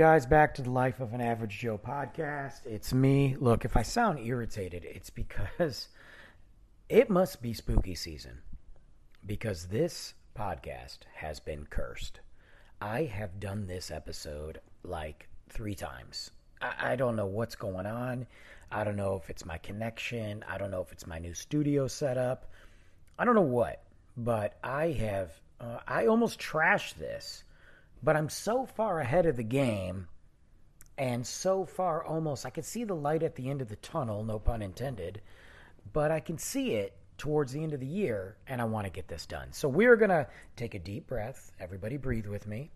Guys, back to the Life of an Average Joe podcast. It's me. Look, if I sound irritated, it's because it must be spooky season because this podcast has been cursed. I have done this episode like three times. I, I don't know what's going on. I don't know if it's my connection. I don't know if it's my new studio setup. I don't know what, but I have, uh, I almost trashed this but I'm so far ahead of the game and so far almost, I can see the light at the end of the tunnel, no pun intended, but I can see it towards the end of the year and I want to get this done. So we're going to take a deep breath. Everybody breathe with me.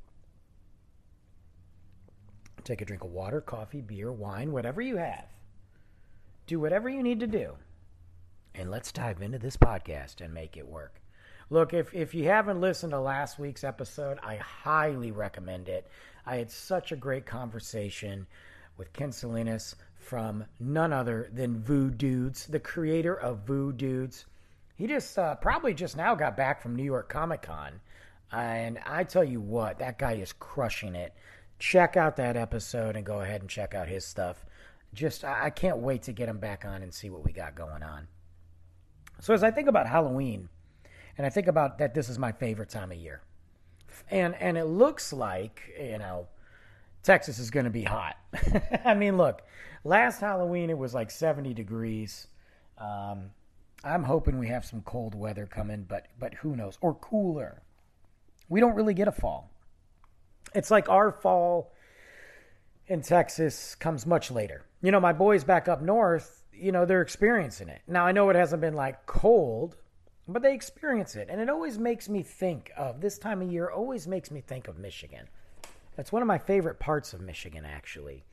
Take a drink of water, coffee, beer, wine, whatever you have. Do whatever you need to do. And let's dive into this podcast and make it work. Look, if, if you haven't listened to last week's episode, I highly recommend it. I had such a great conversation with Ken Salinas from none other than Voo Dudes, the creator of Voo Dudes. He just uh, probably just now got back from New York Comic Con. And I tell you what, that guy is crushing it. Check out that episode and go ahead and check out his stuff. Just, I can't wait to get him back on and see what we got going on. So, as I think about Halloween, and I think about that this is my favorite time of year. And and it looks like, you know, Texas is going to be hot. I mean, look, last Halloween it was like 70 degrees. Um, I'm hoping we have some cold weather coming, but but who knows? Or cooler. We don't really get a fall. It's like our fall in Texas comes much later. You know, my boys back up north, you know, they're experiencing it. Now I know it hasn't been like cold, but they experience it. And it always makes me think of this time of year, always makes me think of Michigan. That's one of my favorite parts of Michigan, actually,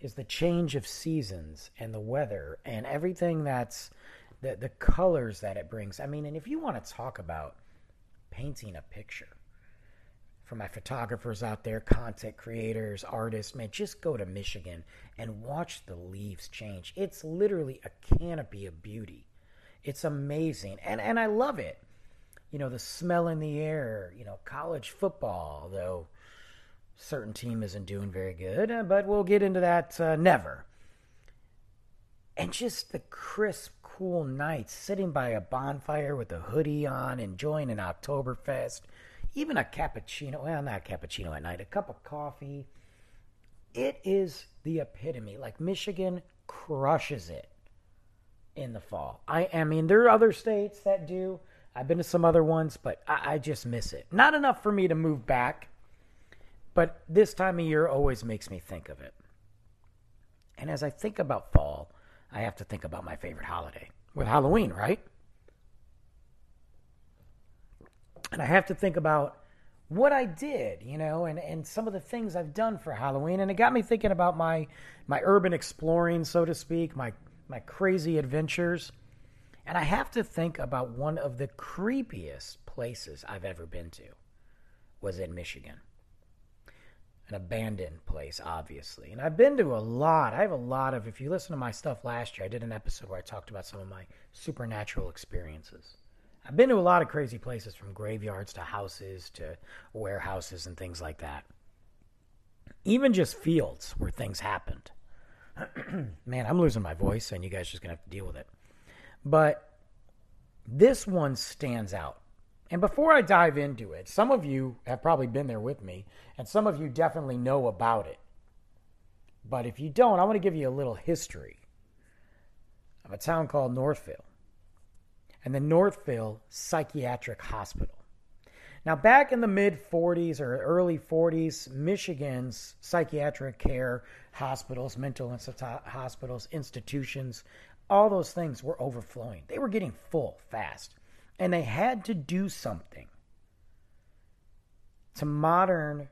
is the change of seasons and the weather and everything that's the, the colors that it brings. I mean, and if you want to talk about painting a picture, for my photographers out there, content creators, artists, man, just go to Michigan and watch the leaves change. It's literally a canopy of beauty. It's amazing. And and I love it. You know, the smell in the air, you know, college football, though certain team isn't doing very good, uh, but we'll get into that uh, never. And just the crisp, cool nights, sitting by a bonfire with a hoodie on, enjoying an Oktoberfest, even a cappuccino, well, not cappuccino at night, a cup of coffee. It is the epitome. Like Michigan crushes it in the fall. I, I mean, there are other states that do. I've been to some other ones, but I, I just miss it. Not enough for me to move back, but this time of year always makes me think of it. And as I think about fall, I have to think about my favorite holiday with Halloween, right? And I have to think about what I did, you know, and, and some of the things I've done for Halloween. And it got me thinking about my my urban exploring, so to speak, my my crazy adventures. And I have to think about one of the creepiest places I've ever been to was in Michigan. An abandoned place, obviously. And I've been to a lot. I have a lot of, if you listen to my stuff last year, I did an episode where I talked about some of my supernatural experiences. I've been to a lot of crazy places from graveyards to houses to warehouses and things like that. Even just fields where things happened. man, I'm losing my voice, and you guys just gonna have to deal with it. But this one stands out. And before I dive into it, some of you have probably been there with me, and some of you definitely know about it. But if you don't, I want to give you a little history of a town called Northville and the Northville Psychiatric Hospital. Now, back in the mid 40s or early 40s, Michigan's psychiatric care hospitals, mental hospitals, institutions, all those things were overflowing. They were getting full fast. And they had to do something to modern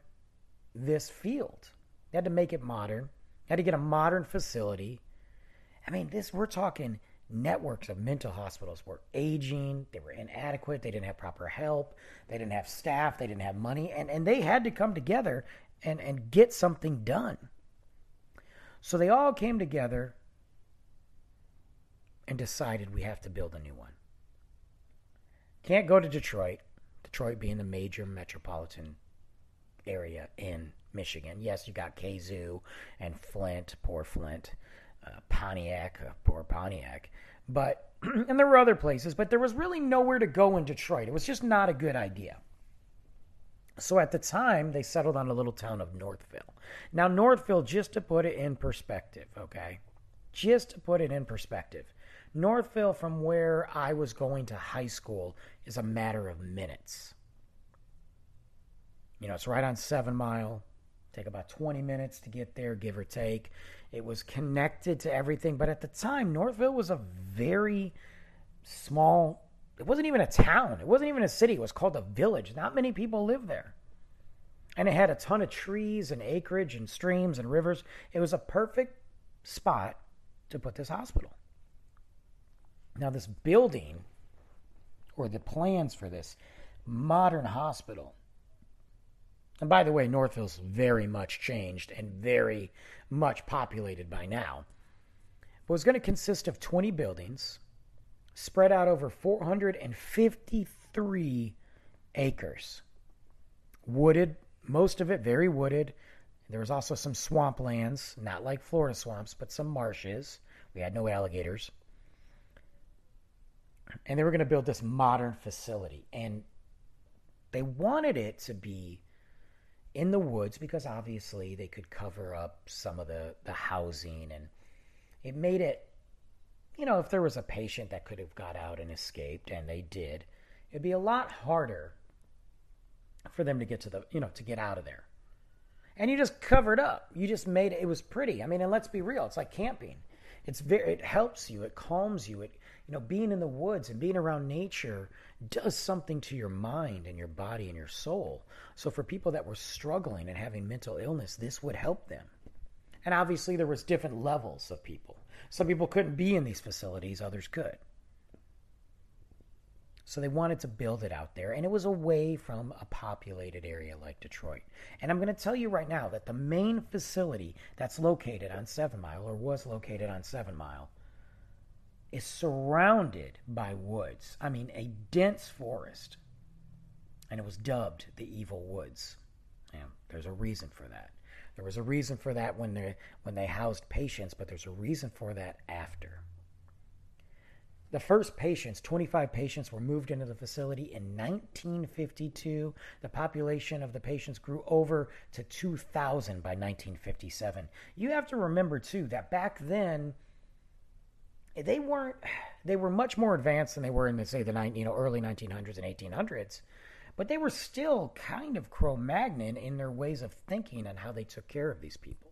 this field. They had to make it modern. They had to get a modern facility. I mean, this we're talking networks of mental hospitals were aging, they were inadequate, they didn't have proper help, they didn't have staff, they didn't have money, and, and they had to come together and, and get something done. So they all came together and decided we have to build a new one. Can't go to Detroit, Detroit being the major metropolitan area in Michigan. Yes, you got Kazoo and Flint, poor Flint, Pontiac, uh, poor Pontiac. But, and there were other places, but there was really nowhere to go in Detroit. It was just not a good idea. So at the time, they settled on a little town of Northville. Now, Northville, just to put it in perspective, okay? Just to put it in perspective, Northville, from where I was going to high school, is a matter of minutes. You know, it's right on Seven Mile. Take about 20 minutes to get there, give or take. It was connected to everything, but at the time, Northville was a very small it wasn't even a town. It wasn't even a city. It was called a village. Not many people lived there. And it had a ton of trees and acreage and streams and rivers. It was a perfect spot to put this hospital. Now, this building, or the plans for this modern hospital, and by the way, Northville's very much changed and very much populated by now, It was going to consist of 20 buildings spread out over 453 acres. Wooded, most of it very wooded. There was also some swamplands, not like Florida swamps, but some marshes. We had no alligators. And they were going to build this modern facility. And they wanted it to be in the woods because obviously they could cover up some of the, the housing and it made it you know, if there was a patient that could have got out and escaped, and they did, it'd be a lot harder for them to get to the, you know, to get out of there. And you just covered up. You just made it, it was pretty. I mean, and let's be real, it's like camping. It's very, it helps you, it calms you. It, you know, being in the woods and being around nature does something to your mind and your body and your soul. So for people that were struggling and having mental illness, this would help them. And obviously, there was different levels of people. Some people couldn't be in these facilities, others could. So they wanted to build it out there, and it was away from a populated area like Detroit. And I'm going to tell you right now that the main facility that's located on Seven Mile, or was located on Seven Mile, is surrounded by woods. I mean, a dense forest. And it was dubbed the Evil Woods. And there's a reason for that. There was a reason for that when they when they housed patients, but there's a reason for that after. The first patients, 25 patients, were moved into the facility in 1952. The population of the patients grew over to 2,000 by 1957. You have to remember, too, that back then, they weren't, they were much more advanced than they were in, the, say, the you know, early 1900s and 1800s but they were still kind of Cro Magnon in their ways of thinking and how they took care of these people.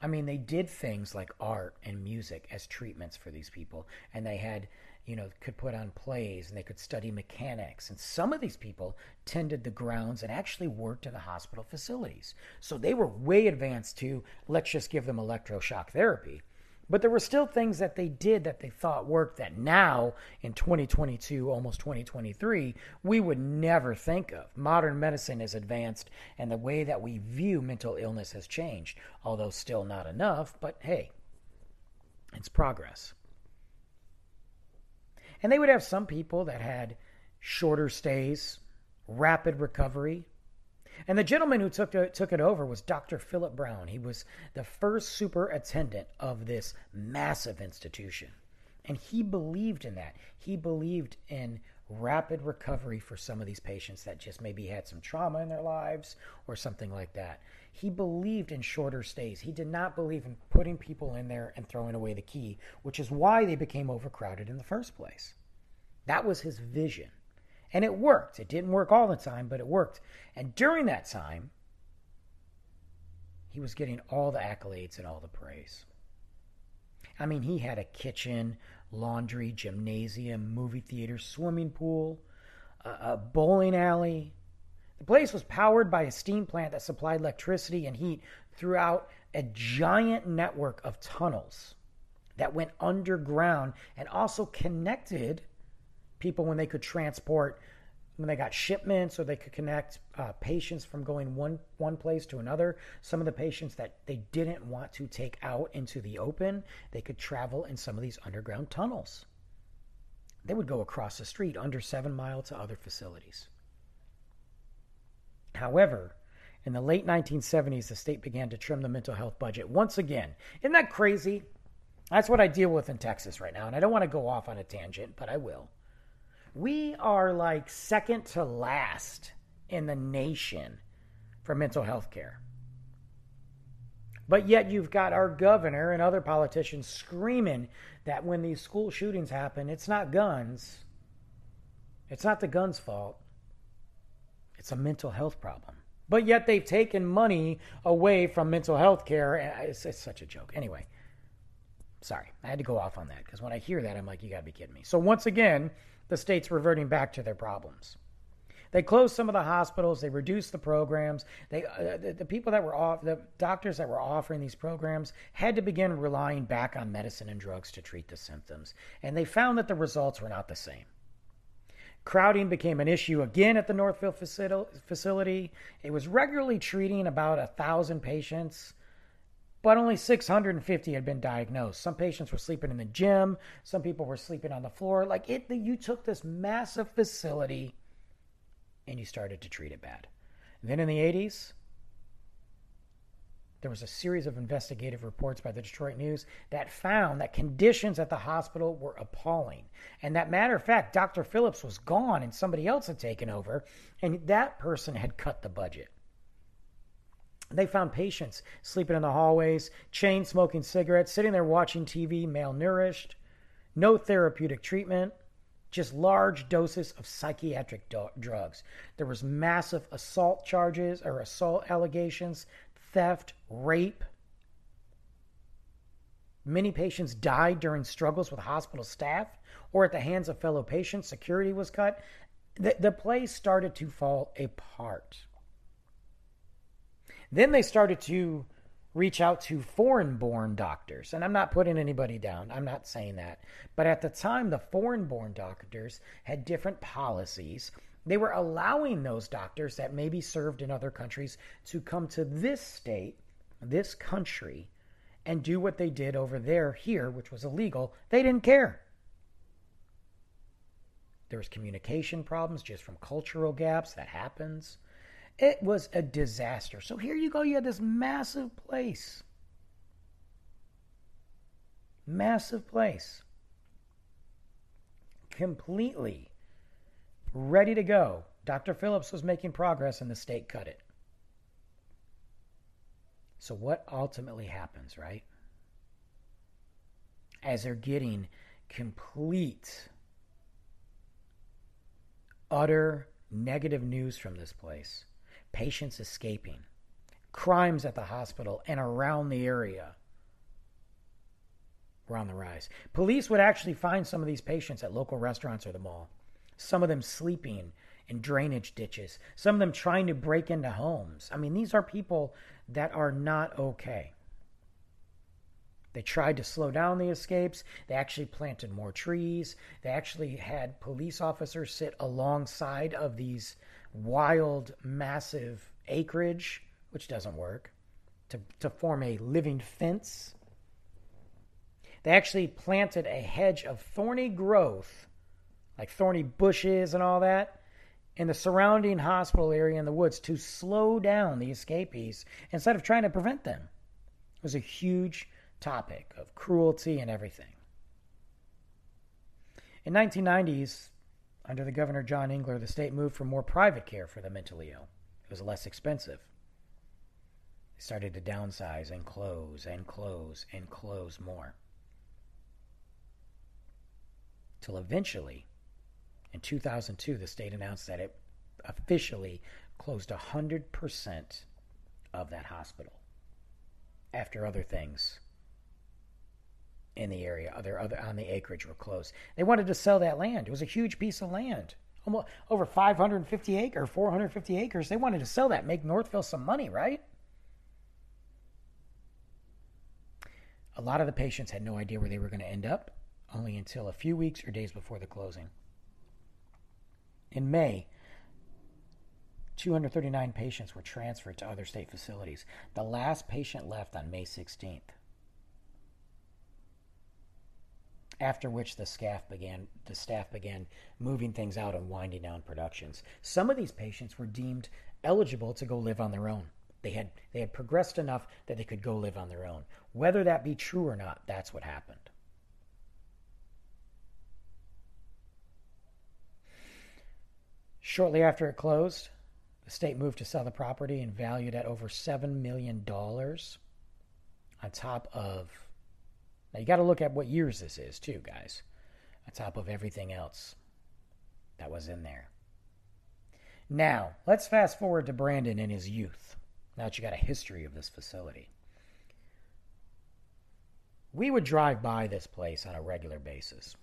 I mean, they did things like art and music as treatments for these people, and they had, you know, could put on plays and they could study mechanics. And some of these people tended the grounds and actually worked in the hospital facilities. So they were way advanced to let's just give them electroshock therapy. But there were still things that they did that they thought worked that now in 2022, almost 2023, we would never think of. Modern medicine has advanced and the way that we view mental illness has changed, although still not enough, but hey, it's progress. And they would have some people that had shorter stays, rapid recovery, and the gentleman who took it, took it over was Dr. Philip Brown. He was the first superintendent of this massive institution. And he believed in that. He believed in rapid recovery for some of these patients that just maybe had some trauma in their lives or something like that. He believed in shorter stays. He did not believe in putting people in there and throwing away the key, which is why they became overcrowded in the first place. That was his vision. And it worked. It didn't work all the time, but it worked. And during that time, he was getting all the accolades and all the praise. I mean, he had a kitchen laundry, gymnasium, movie theater, swimming pool, a bowling alley. The place was powered by a steam plant that supplied electricity and heat throughout a giant network of tunnels that went underground and also connected people when they could transport when they got shipments or they could connect uh, patients from going one one place to another. Some of the patients that they didn't want to take out into the open they could travel in some of these underground tunnels. They would go across the street under seven mile to other facilities. However in the late 1970s the state began to trim the mental health budget once again. Isn't that crazy? That's what i deal with in texas right now and i don't want to go off on a tangent but i will we are like second to last in the nation for mental health care. But yet you've got our governor and other politicians screaming that when these school shootings happen, it's not guns. It's not the guns' fault. It's a mental health problem. But yet they've taken money away from mental health care. Uh, it's, it's such a joke. Anyway, sorry. I had to go off on that because when I hear that, I'm like, you got to be kidding me. So once again, the state's reverting back to their problems. They closed some of the hospitals. They reduced the programs. They, uh, the, the, people that were off, the doctors that were offering these programs had to begin relying back on medicine and drugs to treat the symptoms. And they found that the results were not the same. Crowding became an issue again at the Northville facility. It was regularly treating about a thousand patients but only 650 had been diagnosed. Some patients were sleeping in the gym, some people were sleeping on the floor. Like it, you took this massive facility and you started to treat it bad. And then in the 80s, there was a series of investigative reports by the Detroit News that found that conditions at the hospital were appalling. And that matter of fact, Dr. Phillips was gone and somebody else had taken over, and that person had cut the budget. They found patients sleeping in the hallways, chain smoking cigarettes, sitting there watching TV, malnourished, no therapeutic treatment, just large doses of psychiatric do- drugs. There was massive assault charges or assault allegations, theft, rape. Many patients died during struggles with hospital staff or at the hands of fellow patients. Security was cut. The, the place started to fall apart. Then they started to reach out to foreign born doctors. And I'm not putting anybody down, I'm not saying that. But at the time, the foreign born doctors had different policies. They were allowing those doctors that maybe served in other countries to come to this state, this country, and do what they did over there, here, which was illegal. They didn't care. There was communication problems just from cultural gaps. That happens. It was a disaster. So here you go. You had this massive place. Massive place. Completely ready to go. Dr. Phillips was making progress and the state cut it. So, what ultimately happens, right? As they're getting complete, utter negative news from this place, patients escaping, crimes at the hospital and around the area were on the rise. Police would actually find some of these patients at local restaurants or the mall, some of them sleeping in drainage ditches, some of them trying to break into homes. I mean, these are people that are not okay. They tried to slow down the escapes. They actually planted more trees. They actually had police officers sit alongside of these wild, massive acreage, which doesn't work, to, to form a living fence. They actually planted a hedge of thorny growth, like thorny bushes and all that, in the surrounding hospital area in the woods to slow down the escapees instead of trying to prevent them. It was a huge topic of cruelty and everything. In 1990s, under the Governor John Engler, the state moved for more private care for the mentally ill. It was less expensive. They started to downsize and close and close and close more. Till eventually, in 2002, the state announced that it officially closed 100% of that hospital after other things in the area. Other other on the acreage were closed. They wanted to sell that land. It was a huge piece of land, almost over 550 acres, 450 acres. They wanted to sell that, make Northville some money, right? A lot of the patients had no idea where they were going to end up, only until a few weeks or days before the closing. In May, 239 patients were transferred to other state facilities. The last patient left on May 16th. After which the staff began the staff began moving things out and winding down productions. Some of these patients were deemed eligible to go live on their own. They had they had progressed enough that they could go live on their own. Whether that be true or not, that's what happened. Shortly after it closed, the state moved to sell the property and valued at over $7 million on top of. Now, you got to look at what years this is, too, guys. On top of everything else that was in there. Now, let's fast forward to Brandon in his youth. Now that you got a history of this facility. We would drive by this place on a regular basis.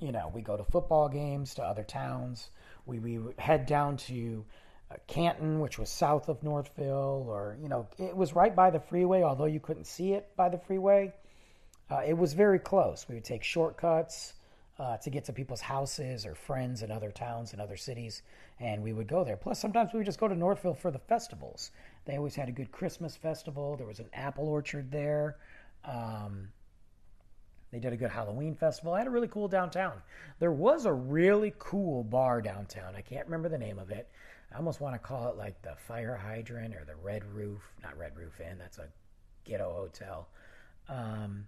You know, we go to football games to other towns. We, we head down to uh, Canton, which was south of Northville, or, you know, it was right by the freeway, although you couldn't see it by the freeway. Uh, it was very close. We would take shortcuts uh, to get to people's houses or friends in other towns and other cities, and we would go there. Plus, sometimes we would just go to Northville for the festivals. They always had a good Christmas festival. There was an apple orchard there. Um, they did a good Halloween festival. I had a really cool downtown. There was a really cool bar downtown. I can't remember the name of it. I almost want to call it like the Fire Hydrant or the Red Roof. Not Red Roof Inn. That's a ghetto hotel. Um,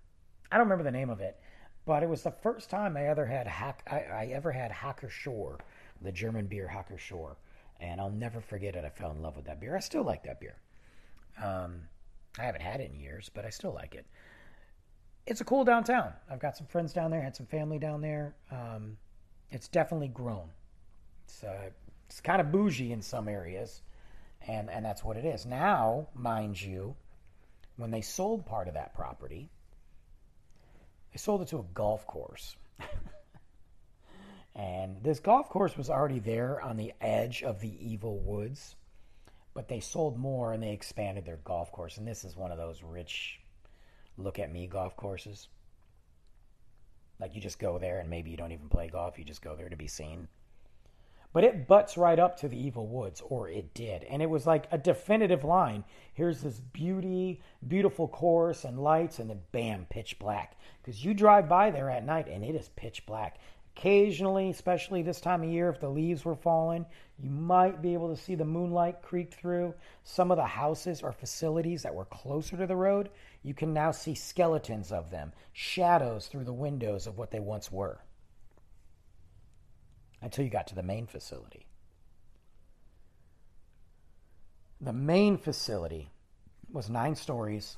I don't remember the name of it, but it was the first time I ever had hack. I, I ever had Hacker-Pschorr, the German beer Hacker-Pschorr, and I'll never forget it. I fell in love with that beer. I still like that beer. Um, I haven't had it in years, but I still like it it's a cool downtown. I've got some friends down there, had some family down there. Um, it's definitely grown. It's uh, it's kind of bougie in some areas, and and that's what it is now. Mind you, when they sold part of that property, they sold it to a golf course. and this golf course was already there on the edge of the evil woods, but they sold more and they expanded their golf course. And this is one of those rich look at me golf courses. Like you just go there and maybe you don't even play golf, you just go there to be seen. But it butts right up to the evil woods, or it did. And it was like a definitive line. Here's this beauty, beautiful course and lights, and then bam, pitch black. Because you drive by there at night and it is pitch black. Occasionally, especially this time of year, if the leaves were falling, you might be able to see the moonlight creep through. Some of the houses or facilities that were closer to the road, you can now see skeletons of them, shadows through the windows of what they once were. Until you got to the main facility. The main facility was nine stories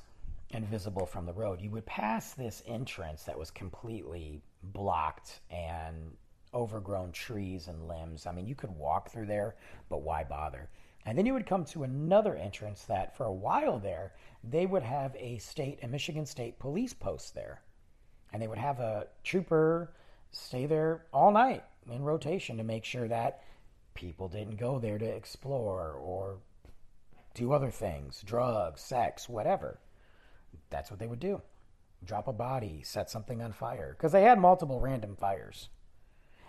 and visible from the road. You would pass this entrance that was completely blocked and overgrown trees and limbs. I mean, you could walk through there, but why bother? And then you would come to another entrance that for a while there, they would have a state, a Michigan State police post there. And they would have a trooper stay there all night in rotation to make sure that people didn't go there to explore or do other things, drugs, sex, whatever. That's what they would do drop a body, set something on fire, because they had multiple random fires.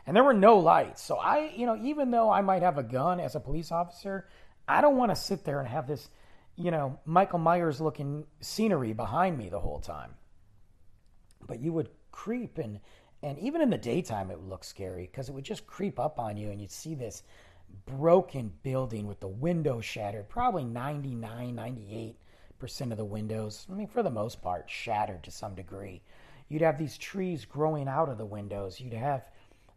And there were no lights. So I, you know, even though I might have a gun as a police officer, I don't want to sit there and have this, you know, Michael Myers looking scenery behind me the whole time. But you would creep and and even in the daytime it would look scary because it would just creep up on you and you'd see this broken building with the windows shattered, probably 99, 98 percent of the windows, I mean, for the most part, shattered to some degree. You'd have these trees growing out of the windows. You'd have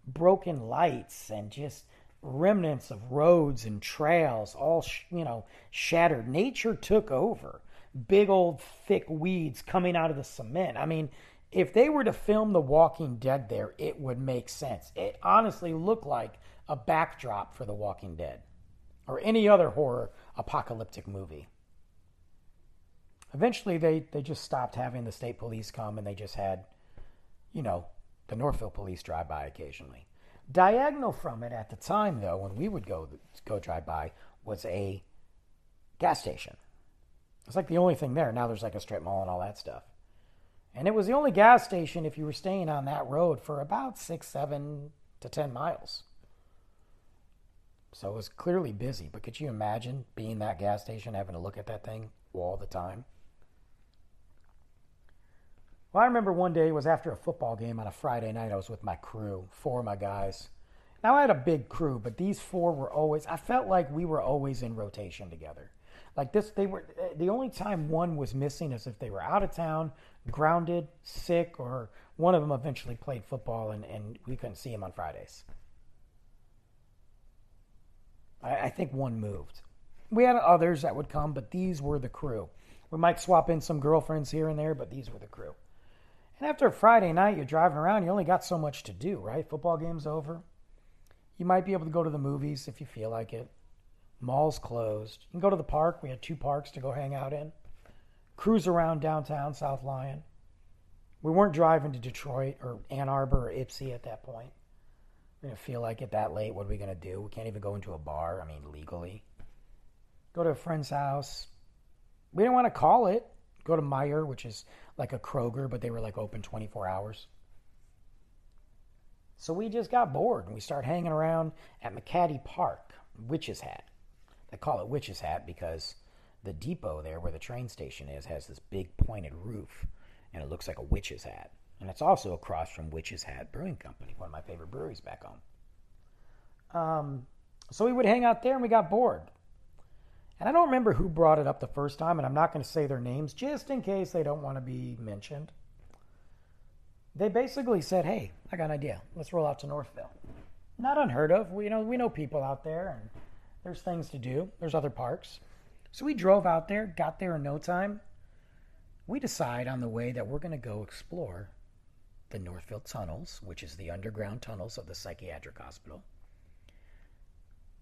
broken lights and just remnants of roads and trails, all you know, shattered. Nature took over. Big old thick weeds coming out of the cement. I mean, if they were to film The Walking Dead there, it would make sense. It honestly looked like a backdrop for The Walking Dead or any other horror apocalyptic movie. Eventually, they, they just stopped having the state police come and they just had you know, the Northville police drive by occasionally. Diagonal from it at the time, though, when we would go go drive by, was a gas station. It's like the only thing there. Now there's like a strip mall and all that stuff. And it was the only gas station if you were staying on that road for about six, seven to ten miles. So it was clearly busy. But could you imagine being that gas station, having to look at that thing all the time? Well, I remember one day it was after a football game on a Friday night. I was with my crew, four of my guys. Now I had a big crew, but these four were always. I felt like we were always in rotation together. Like this, they were the only time one was missing is if they were out of town, grounded, sick, or one of them eventually played football and, and we couldn't see him on Fridays. I, I think one moved. We had others that would come, but these were the crew. We might swap in some girlfriends here and there, but these were the crew. And after a Friday night, you're driving around, you only got so much to do, right? Football game's over. You might be able to go to the movies if you feel like it. Malls closed. You can go to the park. We had two parks to go hang out in. Cruise around downtown South Lyon. We weren't driving to Detroit or Ann Arbor or Ypsi at that point. We're to feel like it that late. What are we going to do? We can't even go into a bar, I mean, legally. Go to a friend's house. We didn't want to call it. Go to Meijer, which is like a Kroger, but they were like open 24 hours. So we just got bored and we started hanging around at McHattie Park, Witch's Hat. They call it Witch's Hat because the depot there where the train station is has this big pointed roof and it looks like a witch's hat. And it's also across from Witch's Hat Brewing Company, one of my favorite breweries back home. Um, so we would hang out there and we got bored. And I don't remember who brought it up the first time, and I'm not going to say their names just in case they don't want to be mentioned. They basically said, "Hey, I got an idea. Let's roll out to Northville." Not unheard of. We know we know people out there, and there's things to do. There's other parks. So we drove out there, got there in no time. We decide on the way that we're going to go explore the Northville tunnels, which is the underground tunnels of the psychiatric hospital.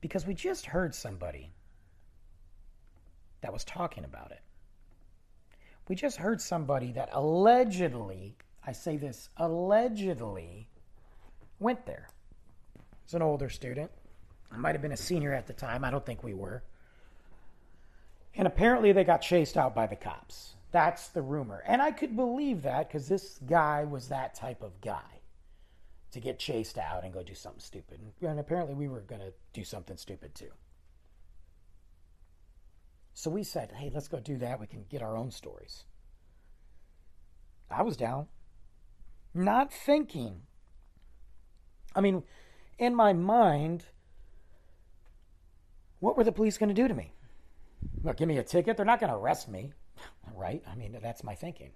Because we just heard somebody that was talking about it. We just heard somebody that allegedly, I say this, allegedly went there. It's an older student. I might have been a senior at the time. I don't think we were. And apparently they got chased out by the cops. That's the rumor. And I could believe that because this guy was that type of guy to get chased out and go do something stupid. And apparently we were going to do something stupid too. So we said, hey, let's go do that. We can get our own stories. I was down, not thinking. I mean, in my mind, what were the police going to do to me? Look, give me a ticket. They're not going to arrest me, right? I mean, that's my thinking.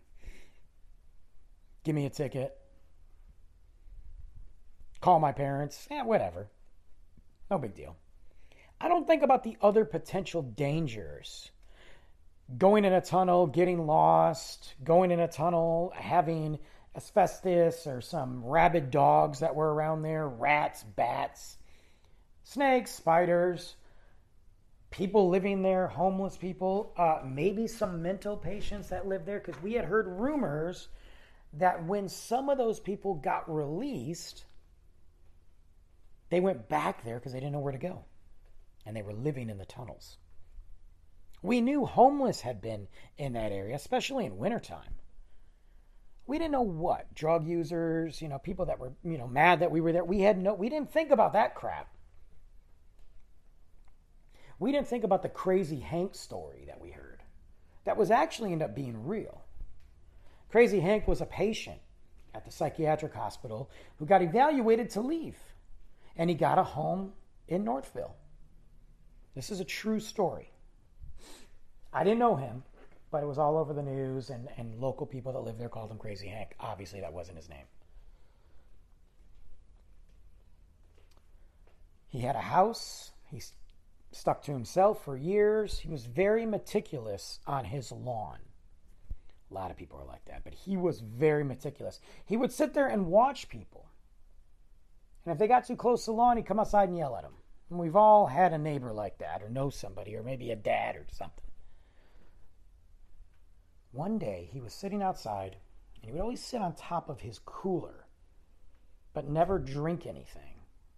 Give me a ticket. Call my parents. Yeah, whatever. No big deal. I don't think about the other potential dangers. Going in a tunnel, getting lost, going in a tunnel, having asbestos or some rabid dogs that were around there, rats, bats, snakes, spiders, people living there, homeless people, uh, maybe some mental patients that live there, because we had heard rumors that when some of those people got released, they went back there because they didn't know where to go and they were living in the tunnels. We knew homeless had been in that area, especially in wintertime. We didn't know what drug users, you know, people that were, you know, mad that we were there. We had no, we didn't think about that crap. We didn't think about the crazy Hank story that we heard. That was actually ended up being real. Crazy Hank was a patient at the psychiatric hospital who got evaluated to leave, and he got a home in Northville. This is a true story. I didn't know him, but it was all over the news, and, and local people that lived there called him Crazy Hank. Obviously, that wasn't his name. He had a house. He stuck to himself for years. He was very meticulous on his lawn. A lot of people are like that, but he was very meticulous. He would sit there and watch people. And if they got too close to the lawn, he'd come outside and yell at them. And we've all had a neighbor like that, or know somebody, or maybe a dad or something. One day he was sitting outside And he would always sit on top of his cooler, but never drink anything.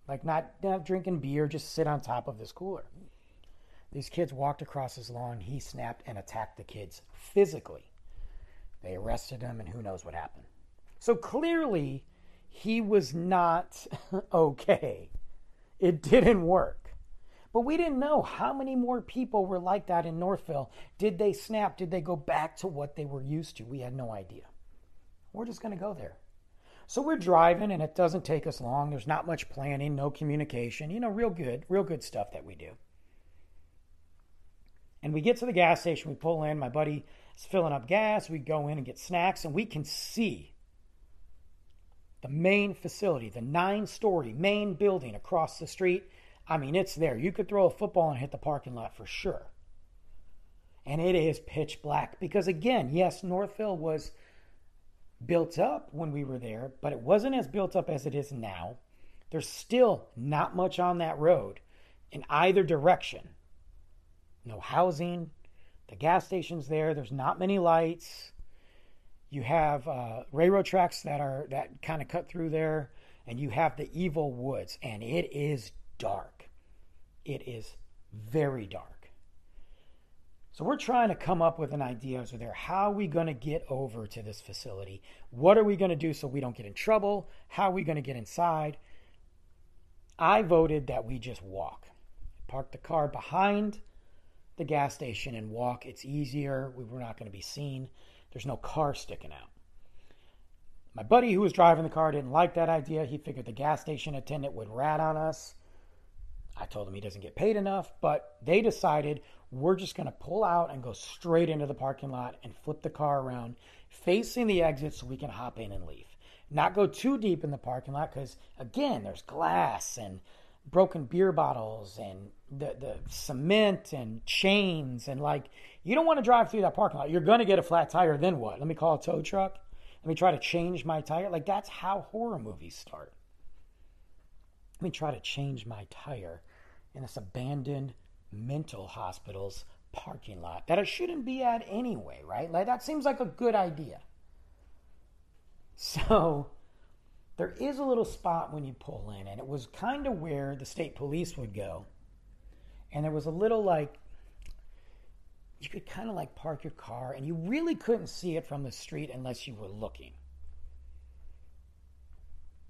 Like not, not drinking beer, just sit on top of this cooler. These kids walked across his lawn. He snapped and attacked the kids physically. They arrested him, and who knows what happened. So clearly, he was not okay. It didn't work. But we didn't know how many more people were like that in Northville. Did they snap? Did they go back to what they were used to? We had no idea. We're just going to go there. So we're driving, and it doesn't take us long. There's not much planning, no communication. You know, real good, real good stuff that we do. And we get to the gas station, we pull in, my buddy is filling up gas, we go in and get snacks, and we can see the main facility, the nine story main building across the street. I mean, it's there. You could throw a football and hit the parking lot for sure. And it is pitch black because, again, yes, Northville was built up when we were there, but it wasn't as built up as it is now. There's still not much on that road in either direction. No housing. The gas station's there. There's not many lights. You have uh, railroad tracks that are that kind of cut through there, and you have the evil woods, and it is dark. It is very dark. So we're trying to come up with an idea over there. How are we going to get over to this facility? What are we going to do so we don't get in trouble? How are we going to get inside? I voted that we just walk. Park the car behind the gas station and walk. It's easier. We were not going to be seen. There's no car sticking out. My buddy who was driving the car didn't like that idea. He figured the gas station attendant would rat on us. I told him he doesn't get paid enough, but they decided we're just going to pull out and go straight into the parking lot and flip the car around facing the exit so we can hop in and leave. Not go too deep in the parking lot because, again, there's glass and broken beer bottles and the, the cement and chains and like you don't want to drive through that parking lot. You're going to get a flat tire. Then what? Let me call a tow truck. Let me try to change my tire. Like that's how horror movies start. Let me try to change my tire in this abandoned mental hospital's parking lot that I shouldn't be at anyway, right? Like that seems like a good idea. So there is a little spot when you pull in, and it was kind of where the state police would go. And there was a little like, you could kind of like park your car, and you really couldn't see it from the street unless you were looking.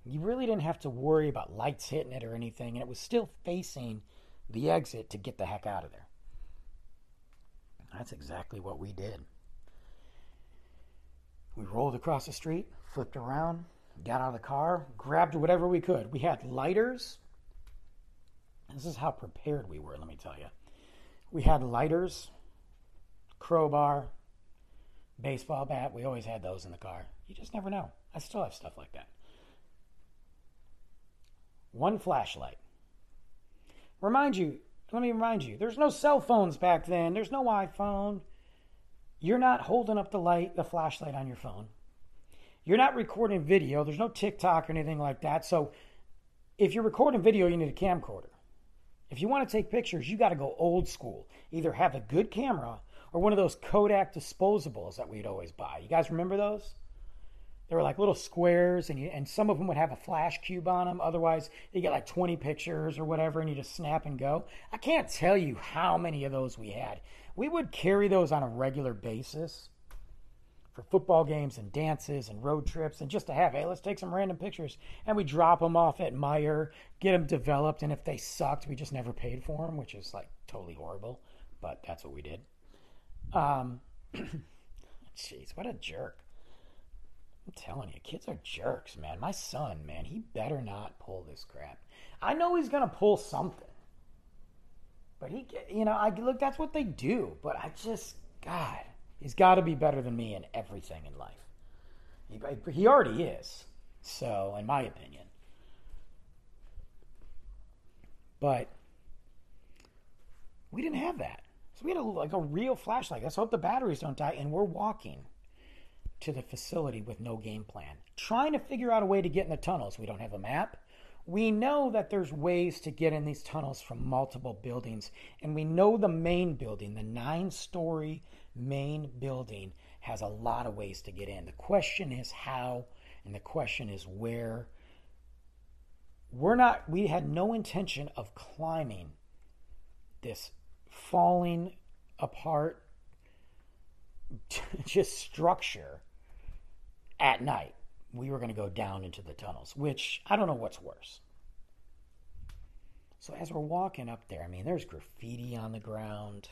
You really didn't have to worry about lights hitting it or anything, and it was still facing the exit to get the heck out of there. That's exactly what we did. We rolled across the street, flipped around, got out of the car, grabbed whatever we could. We had lighters. This is how prepared we were, let me tell you. We had lighters, crowbar, baseball bat. We always had those in the car. You just never know. I still have stuff like that. One flashlight. Remind you, let me remind you, there's no cell phones back then, there's no iPhone. You're not holding up the light, the flashlight on your phone. You're not recording video. There's no TikTok or anything like that. So if you're recording video, you need a camcorder. If you want to take pictures, you got to go old school. Either have a good camera or one of those Kodak disposables that we'd always buy. You guys remember those? They were like little squares, and you, and some of them would have a flash cube on them. Otherwise, you get like 20 pictures or whatever, and you just snap and go. I can't tell you how many of those we had. We would carry those on a regular basis for football games and dances and road trips and just to have, hey, let's take some random pictures. And we drop them off at Meijer, get them developed. And if they sucked, we just never paid for them, which is like totally horrible. But that's what we did. Um, jeez, what a jerk. I'm telling you, kids are jerks, man. My son, man, he better not pull this crap. I know he's to pull something. But he, you know, I look, that's what they do. But I just, God, He's got to be better than me in everything in life. He, he already is. So, in my opinion. But we didn't have that. So we had a, like a real flashlight. Let's hope the batteries don't die. And we're walking to the facility with no game plan, trying to figure out a way to get in the tunnels. We don't have a map. We know that there's ways to get in these tunnels from multiple buildings, and we know the main building, the nine story main building has a lot of ways to get in. The question is how, and the question is where. We're not, we had no intention of climbing this falling apart just structure at night. We were going to go down into the tunnels, which I don't know what's worse. So as we're walking up there, I mean, there's graffiti on the ground,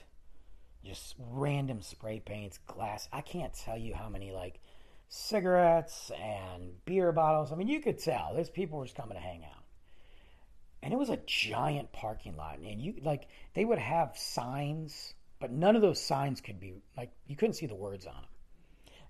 just random spray paints, glass. I can't tell you how many like cigarettes and beer bottles. I mean, you could tell there's people were just coming to hang out. And it was a giant parking lot, and you like they would have signs, but none of those signs could be like you couldn't see the words on them.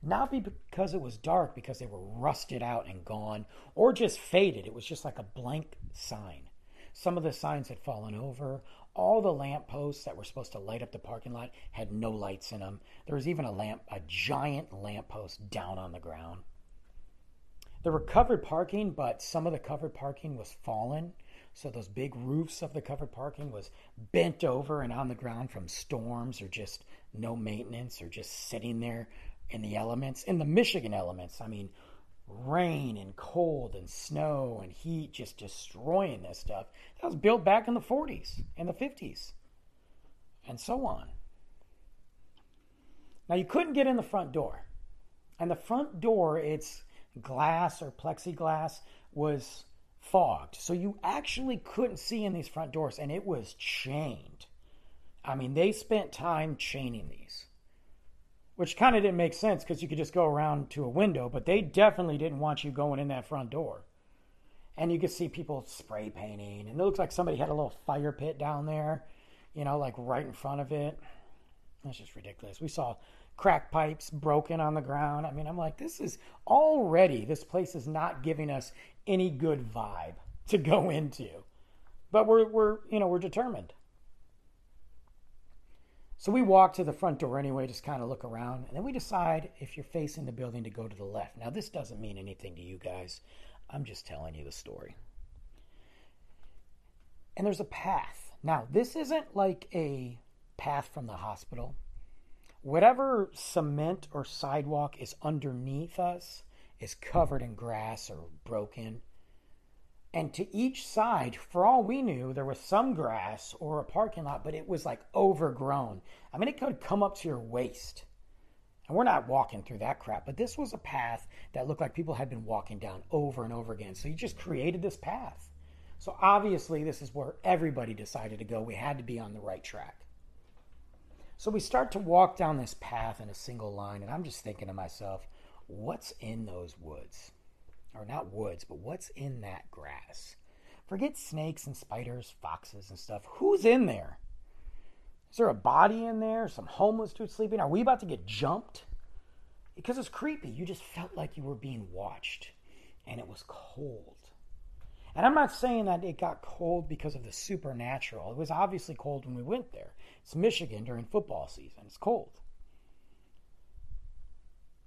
Not because it was dark, because they were rusted out and gone, or just faded. It was just like a blank sign. Some of the signs had fallen over. All the lamp posts that were supposed to light up the parking lot had no lights in them. There was even a lamp, a giant lamp post down on the ground. There were covered parking, but some of the covered parking was fallen. So those big roofs of the covered parking was bent over and on the ground from storms or just no maintenance or just sitting there in the elements, in the Michigan elements. I mean, rain and cold and snow and heat just destroying this stuff. That was built back in the 40s and the 50s and so on. Now, you couldn't get in the front door. And the front door, its glass or plexiglass, was fogged. So you actually couldn't see in these front doors, and it was chained. I mean, they spent time chaining these which kind of didn't make sense because you could just go around to a window, but they definitely didn't want you going in that front door. And you could see people spray painting, and it looks like somebody had a little fire pit down there, you know, like right in front of it. That's just ridiculous. We saw crack pipes broken on the ground. I mean, I'm like, this is already, this place is not giving us any good vibe to go into. But we're, we're you know, we're determined. So we walk to the front door anyway, just kind of look around, and then we decide if you're facing the building to go to the left. Now, this doesn't mean anything to you guys. I'm just telling you the story. And there's a path. Now, this isn't like a path from the hospital. Whatever cement or sidewalk is underneath us is covered in grass or broken. And to each side, for all we knew, there was some grass or a parking lot, but it was like overgrown. I mean, it could come up to your waist. And we're not walking through that crap, but this was a path that looked like people had been walking down over and over again. So you just created this path. So obviously, this is where everybody decided to go. We had to be on the right track. So we start to walk down this path in a single line, and I'm just thinking to myself, what's in those woods? Or not woods, but what's in that grass. Forget snakes and spiders, foxes and stuff. Who's in there? Is there a body in there? Some homeless dude sleeping? Are we about to get jumped? Because it's creepy. You just felt like you were being watched, and it was cold. And I'm not saying that it got cold because of the supernatural. It was obviously cold when we went there. It's Michigan during football season. It's cold.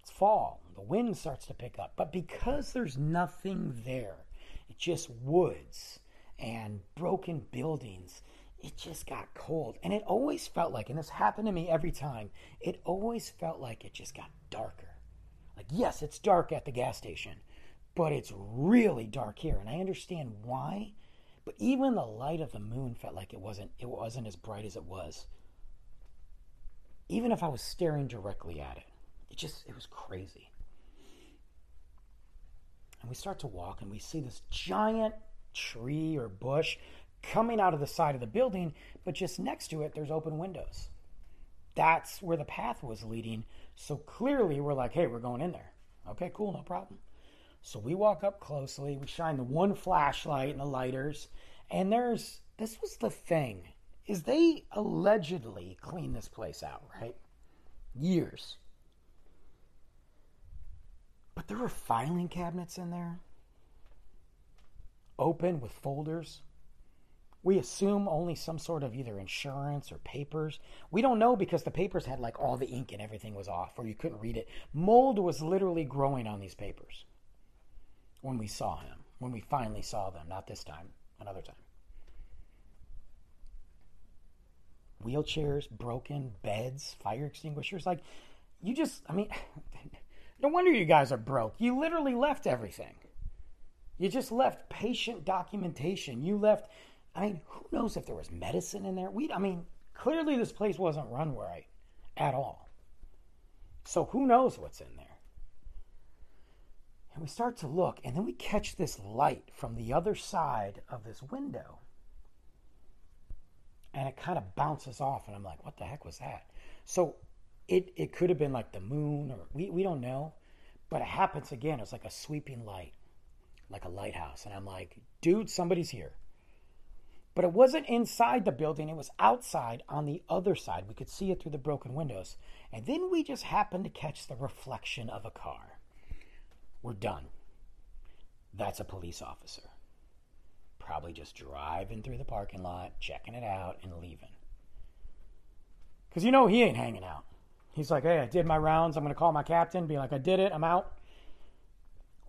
It's fall the wind starts to pick up. But because there's nothing there, it's just woods and broken buildings, it just got cold. And it always felt like, and this happened to me every time, it always felt like it just got darker. Like, yes, it's dark at the gas station, but it's really dark here. And I understand why. But even the light of the moon felt like it wasn't it wasn't as bright as it was. Even if I was staring directly at it. It just it was crazy. And we start to walk and we see this giant tree or bush coming out of the side of the building, but just next to it, there's open windows. That's where the path was leading. So clearly, we're like, hey, we're going in there. Okay, cool, no problem. So we walk up closely, we shine the one flashlight and the lighters, and there's this was the thing is they allegedly cleaned this place out, right? Years. But there were filing cabinets in there, open with folders. We assume only some sort of either insurance or papers. We don't know because the papers had like all the ink and everything was off or you couldn't read it. Mold was literally growing on these papers when we saw him, when we finally saw them, not this time, another time. Wheelchairs, broken beds, fire extinguishers. Like you just, I mean, no wonder you guys are broke. You literally left everything. You just left patient documentation. You left, I mean, who knows if there was medicine in there? We, I mean, clearly this place wasn't run right at all. So who knows what's in there? And we start to look, and then we catch this light from the other side of this window. And it kind of bounces off, and I'm like, what the heck was that? So it, it could have been like the moon, or we, we don't know. But it happens again. It's like a sweeping light, like a lighthouse. And I'm like, dude, somebody's here. But it wasn't inside the building, it was outside on the other side. We could see it through the broken windows. And then we just happened to catch the reflection of a car. We're done. That's a police officer. Probably just driving through the parking lot, checking it out, and leaving. Because you know he ain't hanging out. He's like, hey, I did my rounds. I'm going to call my captain, be like, I did it. I'm out.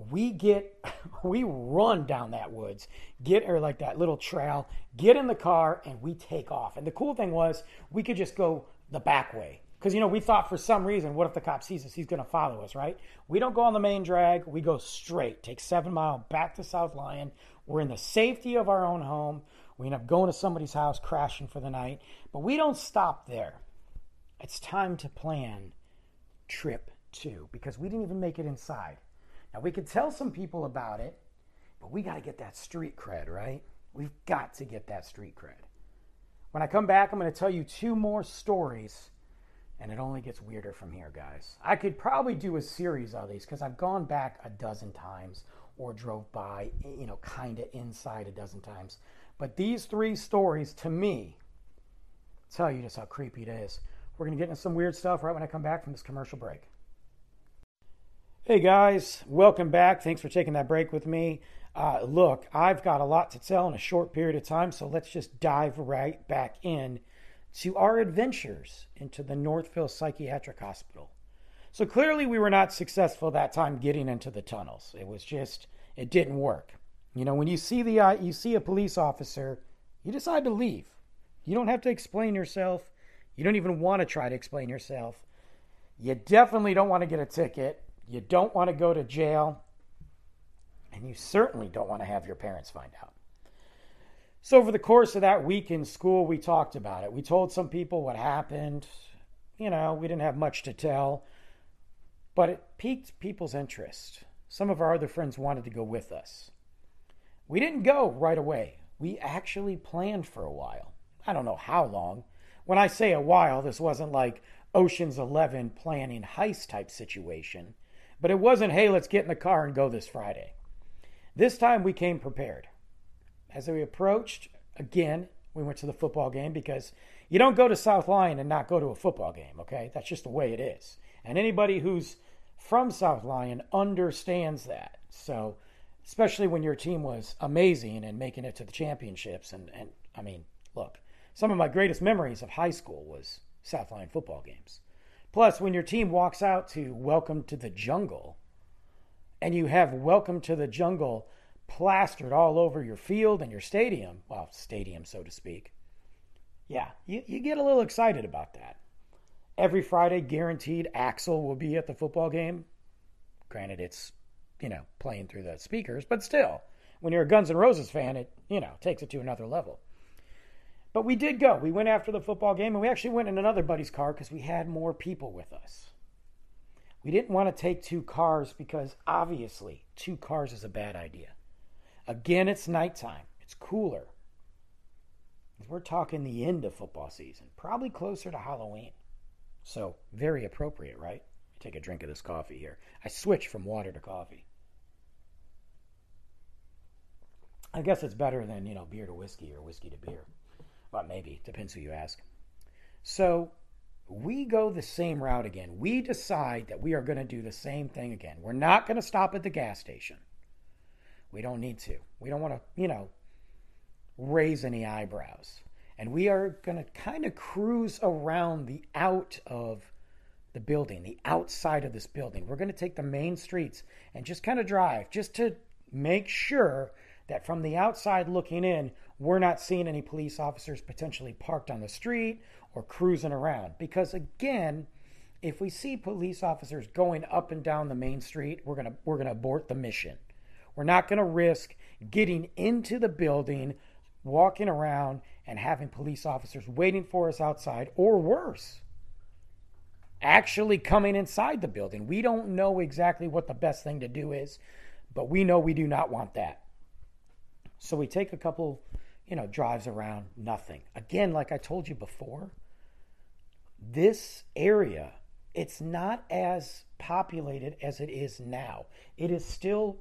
We get, we run down that woods, get, or like that little trail, get in the car, and we take off. And the cool thing was, we could just go the back way. Because, you know, we thought for some reason, what if the cop sees us? He's going to follow us, right? We don't go on the main drag. We go straight, take seven mile back to South Lyon. We're in the safety of our own home. We end up going to somebody's house, crashing for the night. But we don't stop there. It's time to plan trip two because we didn't even make it inside. Now, we could tell some people about it, but we got to get that street cred, right? We've got to get that street cred. When I come back, I'm going to tell you two more stories and it only gets weirder from here, guys. I could probably do a series of these because I've gone back a dozen times or drove by, you know, kind of inside a dozen times. But these three stories, to me, tell you just how creepy it is. We're going to get into some weird stuff right when I come back from this commercial break. Hey guys, welcome back. Thanks for taking that break with me. Uh, look, I've got a lot to tell in a short period of time, so let's just dive right back in to our adventures into the Northville Psychiatric Hospital. So clearly, we were not successful that time getting into the tunnels. It was just, it didn't work. You know, when you see the uh, you see a police officer, you decide to leave. You don't have to explain yourself. You don't even want to try to explain yourself. You definitely don't want to get a ticket. You don't want to go to jail. And you certainly don't want to have your parents find out. So, over the course of that week in school, we talked about it. We told some people what happened. You know, we didn't have much to tell, but it piqued people's interest. Some of our other friends wanted to go with us. We didn't go right away. We actually planned for a while. I don't know how long. When I say a while, this wasn't like Ocean's 11 planning heist type situation, but it wasn't, hey, let's get in the car and go this Friday. This time we came prepared as we approached, again, we went to the football game because you don't go to South Lyon and not go to a football game, okay? That's just the way it is. And anybody who's from South Lyon understands that. So, especially when your team was amazing and making it to the championships. And, and I mean, look, some of my greatest memories of high school was South Lyon football games. Plus, when your team walks out to Welcome to the Jungle, and you have Welcome to the Jungle plastered all over your field and your stadium, well, stadium, so to speak, yeah, you, you get a little excited about that. Every Friday, guaranteed, Axl will be at the football game. Granted, it's, you know, playing through the speakers, but still, when you're a Guns N' Roses fan, it, you know, takes it to another level. But we did go. We went after the football game, and we actually went in another buddy's car because we had more people with us. We didn't want to take two cars because obviously two cars is a bad idea. Again, it's nighttime. It's cooler. We're talking the end of football season, probably closer to Halloween. So, very appropriate, right? Take a drink of this coffee here. I switch from water to coffee. I guess it's better than, you know, beer to whiskey or whiskey to beer. Well, maybe. Depends who you ask. So, we go the same route again. We decide that we are going to do the same thing again. We're not going to stop at the gas station. We don't need to. We don't want to, you know, raise any eyebrows. And we are going to kind of cruise around the out of the building, the outside of this building. We're going to take the main streets and just kind of drive just to make sure that from the outside looking in, we're not seeing any police officers potentially parked on the street or cruising around. Because again, if we see police officers going up and down the main street, we're gonna we're gonna abort the mission. We're not gonna risk getting into the building, walking around, and having police officers waiting for us outside, or worse, actually coming inside the building. We don't know exactly what the best thing to do is, but we know we do not want that. So we take a couple, you know, drives around, nothing. Again, like I told you before, this area it's not as populated as it is now. It is still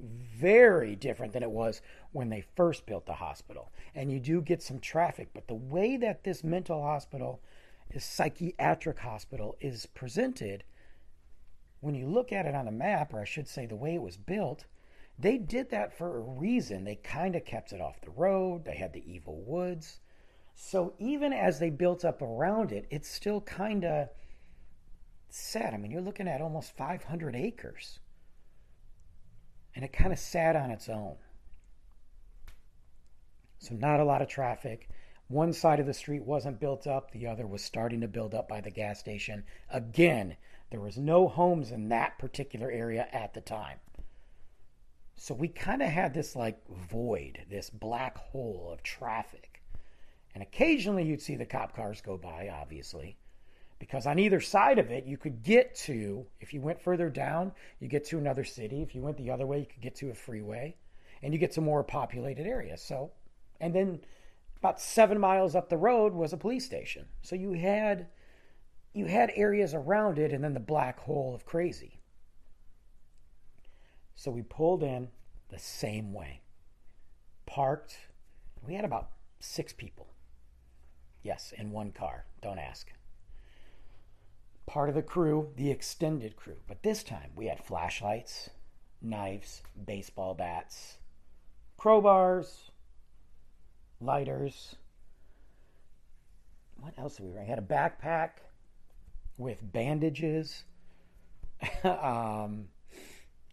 very different than it was when they first built the hospital. And you do get some traffic, but the way that this mental hospital, this psychiatric hospital, is presented, when you look at it on a map, or I should say the way it was built, they did that for a reason. They kind of kept it off the road, they had the evil woods. So even as they built up around it, it's still kind of sad. I mean, you're looking at almost 500 acres. And it kind of sat on its own. So, not a lot of traffic. One side of the street wasn't built up, the other was starting to build up by the gas station. Again, there was no homes in that particular area at the time. So we kind of had this like void, this black hole of traffic. And occasionally you'd see the cop cars go by, obviously because on either side of it you could get to if you went further down you get to another city. If you went the other way you could get to a freeway and you get to more populated areas. So and then about seven miles up the road was a police station. So you had you had areas around it and then the black hole of crazy so we pulled in the same way parked we had about six people yes in one car don't ask part of the crew, the extended crew. But this time we had flashlights, knives, baseball bats, crowbars, lighters. What else did we bring? We had a backpack with bandages. um,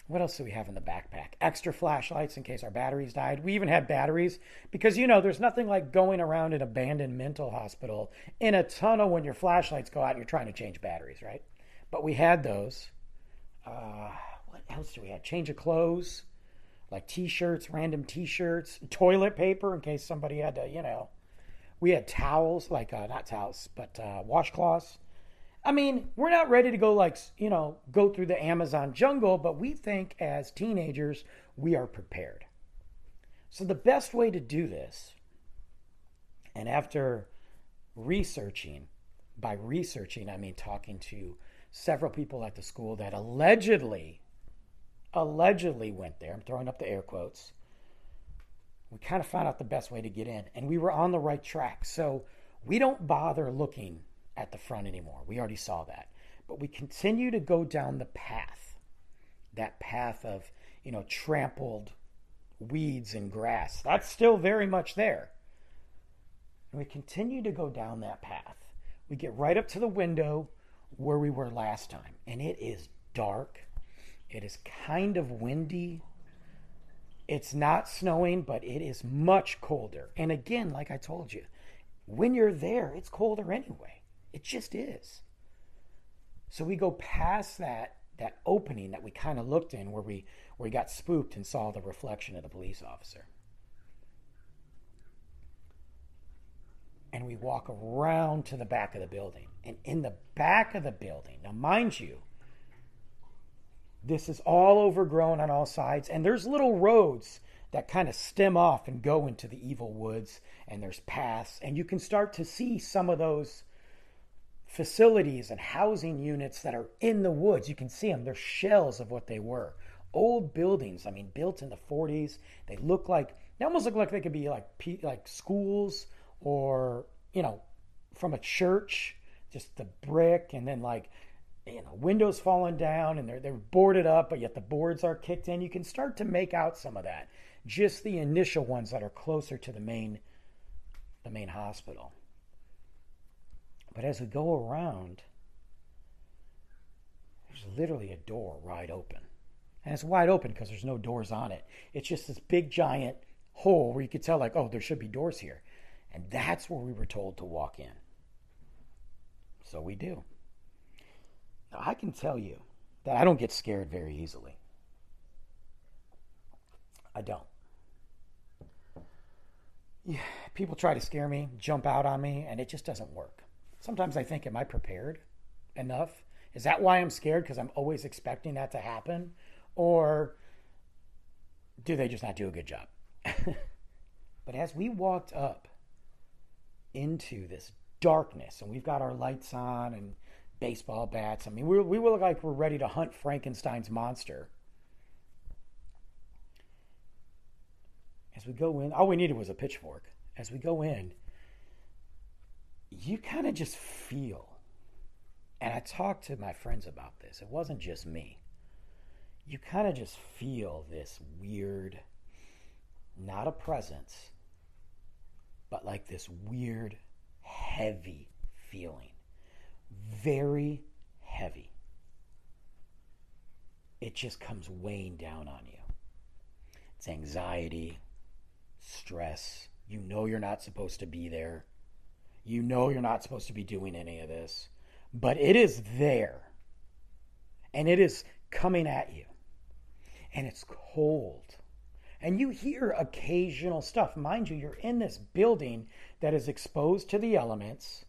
what else do we have in the backpack? Extra flashlights in case our batteries died. We even had batteries because, you know, there's nothing like going around an abandoned mental hospital in a tunnel when your flashlights go out and you're trying to change batteries, right? But we had those. Uh, what else do we have? Change of clothes, like t shirts, random t shirts, toilet paper in case somebody had to, you know. We had towels, like, uh, not towels, but uh, washcloths I mean, we're not ready to go like, you know, go through the Amazon jungle, but we think as teenagers, we are prepared. So the best way to do this, and after researching, by researching, I mean talking to several people at the school that allegedly, allegedly went there, I'm throwing up the air quotes, we kind of found out the best way to get in, and we were on the right track. So we don't bother looking at the front anymore. We already saw that. But we continue to go down the path, that path of, you know, trampled weeds and grass. That's still very much there. And we continue to go down that path. We get right up to the window where we were last time, and it is dark. It is kind of windy. It's not snowing, but it is much colder. And again, like I told you, when you're there, it's colder anyway. It just is. So we go past that that opening that we kind of looked in where we where we got spooked and saw the reflection of the police officer. And we walk around to the back of the building. And in the back of the building, now mind you, this is all overgrown on all sides, and there's little roads that kind of stem off and go into the evil woods, and there's paths, and you can start to see some of those facilities and housing units that are in the woods. You can see them, they're shells of what they were. Old buildings, I mean, built in the 40s. They look like, they almost look like they could be like, like schools or, you know, from a church, just the brick and then like, you know, windows falling down and they're, they're boarded up, but yet the boards are kicked in. You can start to make out some of that. Just the initial ones that are closer to the main, the main hospital. But as we go around, there's literally a door wide open. And it's wide open because there's no doors on it. It's just this big giant hole where you could tell, like, oh, there should be doors here. And that's where we were told to walk in. So we do. Now, I can tell you that I don't get scared very easily. I don't. Yeah, people try to scare me, jump out on me, and it just doesn't work. Sometimes I think, am I prepared enough? Is that why I'm scared? Because I'm always expecting that to happen? Or do they just not do a good job? but as we walked up into this darkness and we've got our lights on and baseball bats, I mean, we, we look like we're ready to hunt Frankenstein's monster. As we go in, all we needed was a pitchfork. As we go in, you kind of just feel, and I talked to my friends about this, it wasn't just me you kind of just feel this weird, not a presence, but like this weird, heavy feeling. Very heavy. It just comes weighing down on you. It's anxiety, stress. You know you're not supposed to be there. You know you're not supposed to be doing any of this, but it is there. And it is coming at you and it's cold. And you hear occasional stuff. Mind you, you're in this building that is exposed to the elements.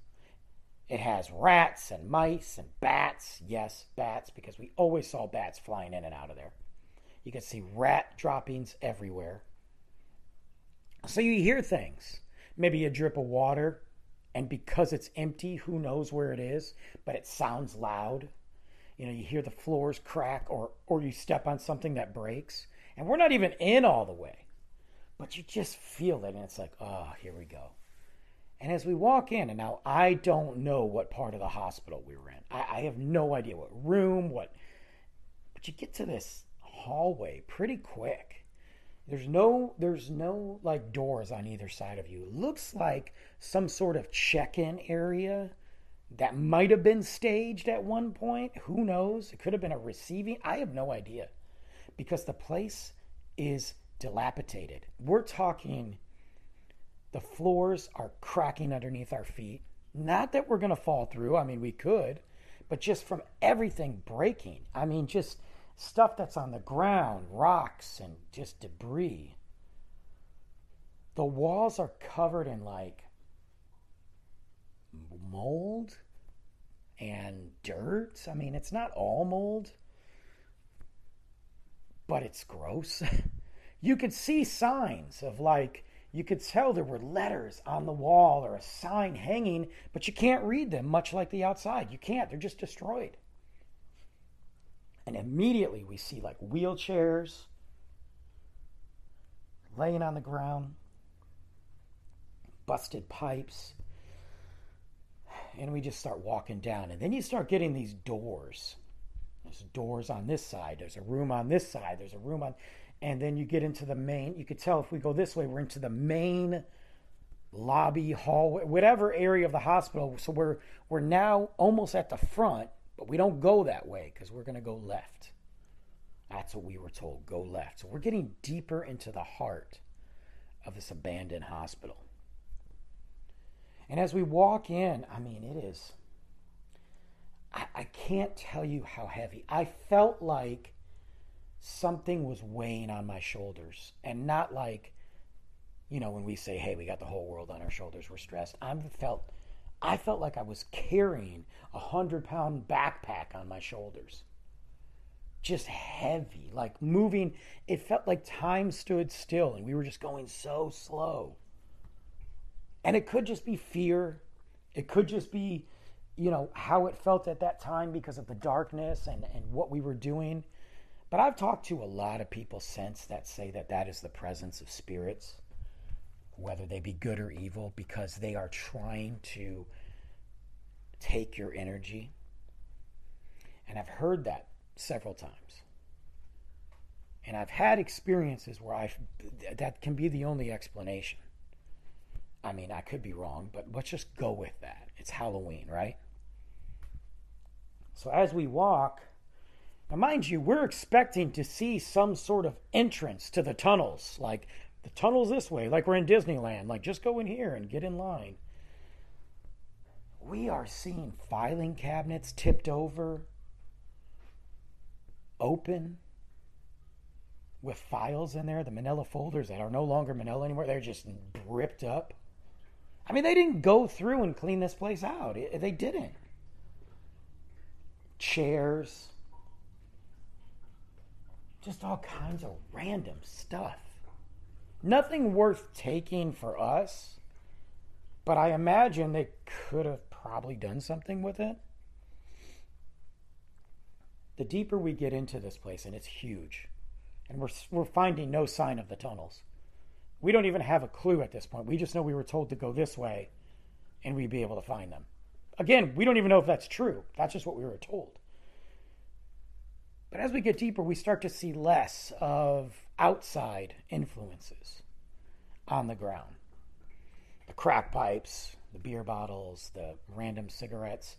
It has rats and mice and bats. Yes, bats, because we always saw bats flying in and out of there. You can see rat droppings everywhere. So you hear things. Maybe a drip of water, and because it's empty, who knows where it is, but it sounds loud. You know you hear the floors crack or or you step on something that breaks. And we're not even in all the way but you just feel it and it's like oh here we go. And as we walk in and now i don't know what part of the hospital we were in. I, I have no idea what room what but you get to this hallway pretty quick there's no there's no like doors on either side of you it looks like some sort of check-in area that might have been staged at one point. Who knows? It could have been a receiving. I have no idea because the place is dilapidated. We're talking the floors are cracking underneath our feet. Not that we're going to fall through. I mean, we could, but just from everything breaking. I mean, just stuff that's on the ground, rocks, and just debris. The walls are covered in like mold and dirt. I mean, it's not all mold, but it's gross. you could see signs of like, you could tell there were letters on the wall or a sign hanging, but you can't read them, much like the outside. You can't, they're just destroyed. And immediately we see like wheelchairs laying on the ground, busted pipes, and we just start walking down. And then you start getting these doors. There's doors on this side, there's a room on this side, there's a room on. And then you get into the main, you could tell if we go this way, we're into the main lobby, hallway, whatever area of the hospital. So we're, we're now almost at the front, but we don't go that way because we're going to go left. That's what we were told go left. So we're getting deeper into the heart of this abandoned hospital. And as we walk in, I mean, it is, I, I can't tell you how heavy. I felt like something was weighing on my shoulders and not like, you know, when we say, hey, we got the whole world on our shoulders, we're stressed. I felt, I felt like I was carrying a hundred pound backpack on my shoulders. Just heavy, like moving. It felt like time stood still and we were just going so slow. And it could just be fear. It could just be, you know, how it felt at that time because of the darkness and, and what we were doing. But I've talked to a lot of people since that say that that is the presence of spirits, whether they be good or evil, because they are trying to take your energy. And I've heard that several times. And I've had experiences where I that can be the only explanation. I mean, I could be wrong, but let's just go with that. It's Halloween, right? So as we walk, now mind you, we're expecting to see some sort of entrance to the tunnels, like the tunnel's this way, like we're in Disneyland, like just go in here and get in line. We are seeing filing cabinets tipped over, open with files in there, the manila folders that are no longer manila anymore. They're just ripped up. I mean, they didn't go through and clean this place out. They didn't. Chairs, just all kinds of random stuff. Nothing worth taking for us, but I imagine they could have probably done something with it. The deeper we get into this place, and it's huge, and we're, we're finding no sign of the tunnels. We don't even have a clue at this point. We just know we were told to go this way and we'd be able to find them. Again, we don't even know if that's true. That's just what we were told. But as we get deeper, we start to see less of outside influences on the ground. The crack pipes, the beer bottles, the random cigarettes.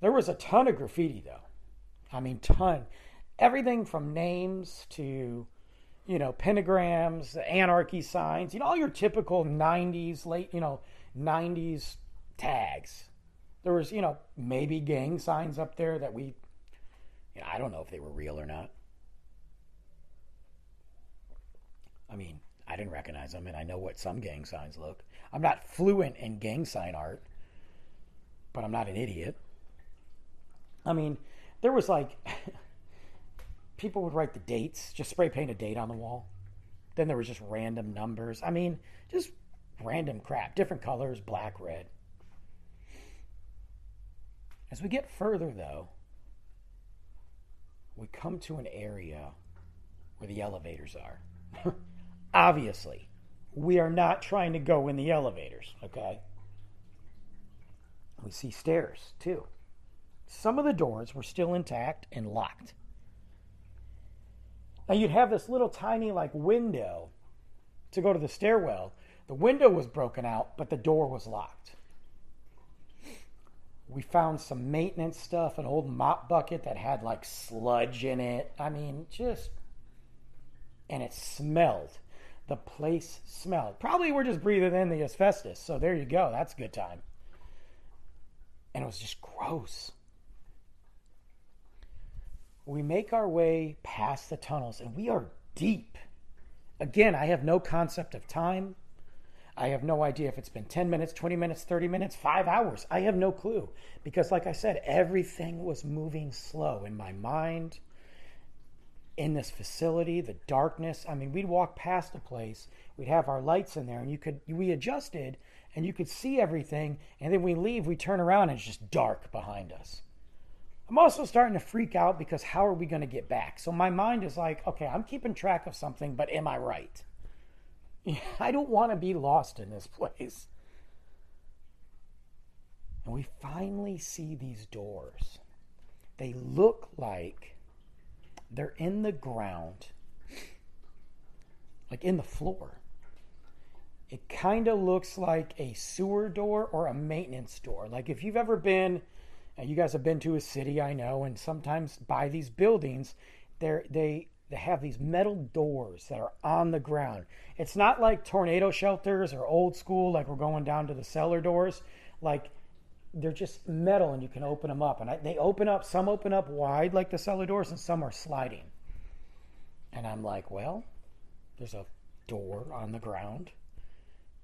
There was a ton of graffiti, though. I mean, ton. Everything from names to, you know, pentagrams, anarchy signs, you know, all your typical 90s, late, you know, 90s tags. There was, you know, maybe gang signs up there that we, you know, I don't know if they were real or not. I mean, I didn't recognize them, and I know what some gang signs look. I'm not fluent in gang sign art, but I'm not an idiot. I mean, there was like people would write the dates, just spray paint a date on the wall. Then there was just random numbers. I mean, just random crap, different colors, black, red. As we get further, though, we come to an area where the elevators are. Obviously, we are not trying to go in the elevators, okay? We see stairs, too. Some of the doors were still intact and locked. Now you'd have this little tiny like window to go to the stairwell. The window was broken out, but the door was locked. We found some maintenance stuff, an old mop bucket that had like sludge in it. I mean, just and it smelled. The place smelled. Probably we're just breathing in the asbestos. So there you go. That's a good time. And it was just gross we make our way past the tunnels and we are deep. Again, I have no concept of time. I have no idea if it's been 10 minutes, 20 minutes, 30 minutes, five hours. I have no clue. Because, like I said, everything was moving slow in my mind, in this facility, the darkness. I mean, we'd walk past a place, we'd have our lights in there, and you could, we adjusted and you could see everything. And then we leave, we turn around, and it's just dark behind us. I'm also starting to freak out because how are we going to get back? So my mind is like, okay, I'm keeping track of something, but am I right? I don't want to be lost in this place. And we finally see these doors. They look like they're in the ground, like in the floor. It kind of looks like a sewer door or a maintenance door. Like if you've ever been you guys have been to a city, I know, and sometimes by these buildings, they they they have these metal doors that are on the ground. It's not like tornado shelters or old school, like we're going down to the cellar doors. Like they're just metal and you can open them up. And I, they open up, some open up wide like the cellar doors, and some are sliding. And I'm like, well, there's a door on the ground.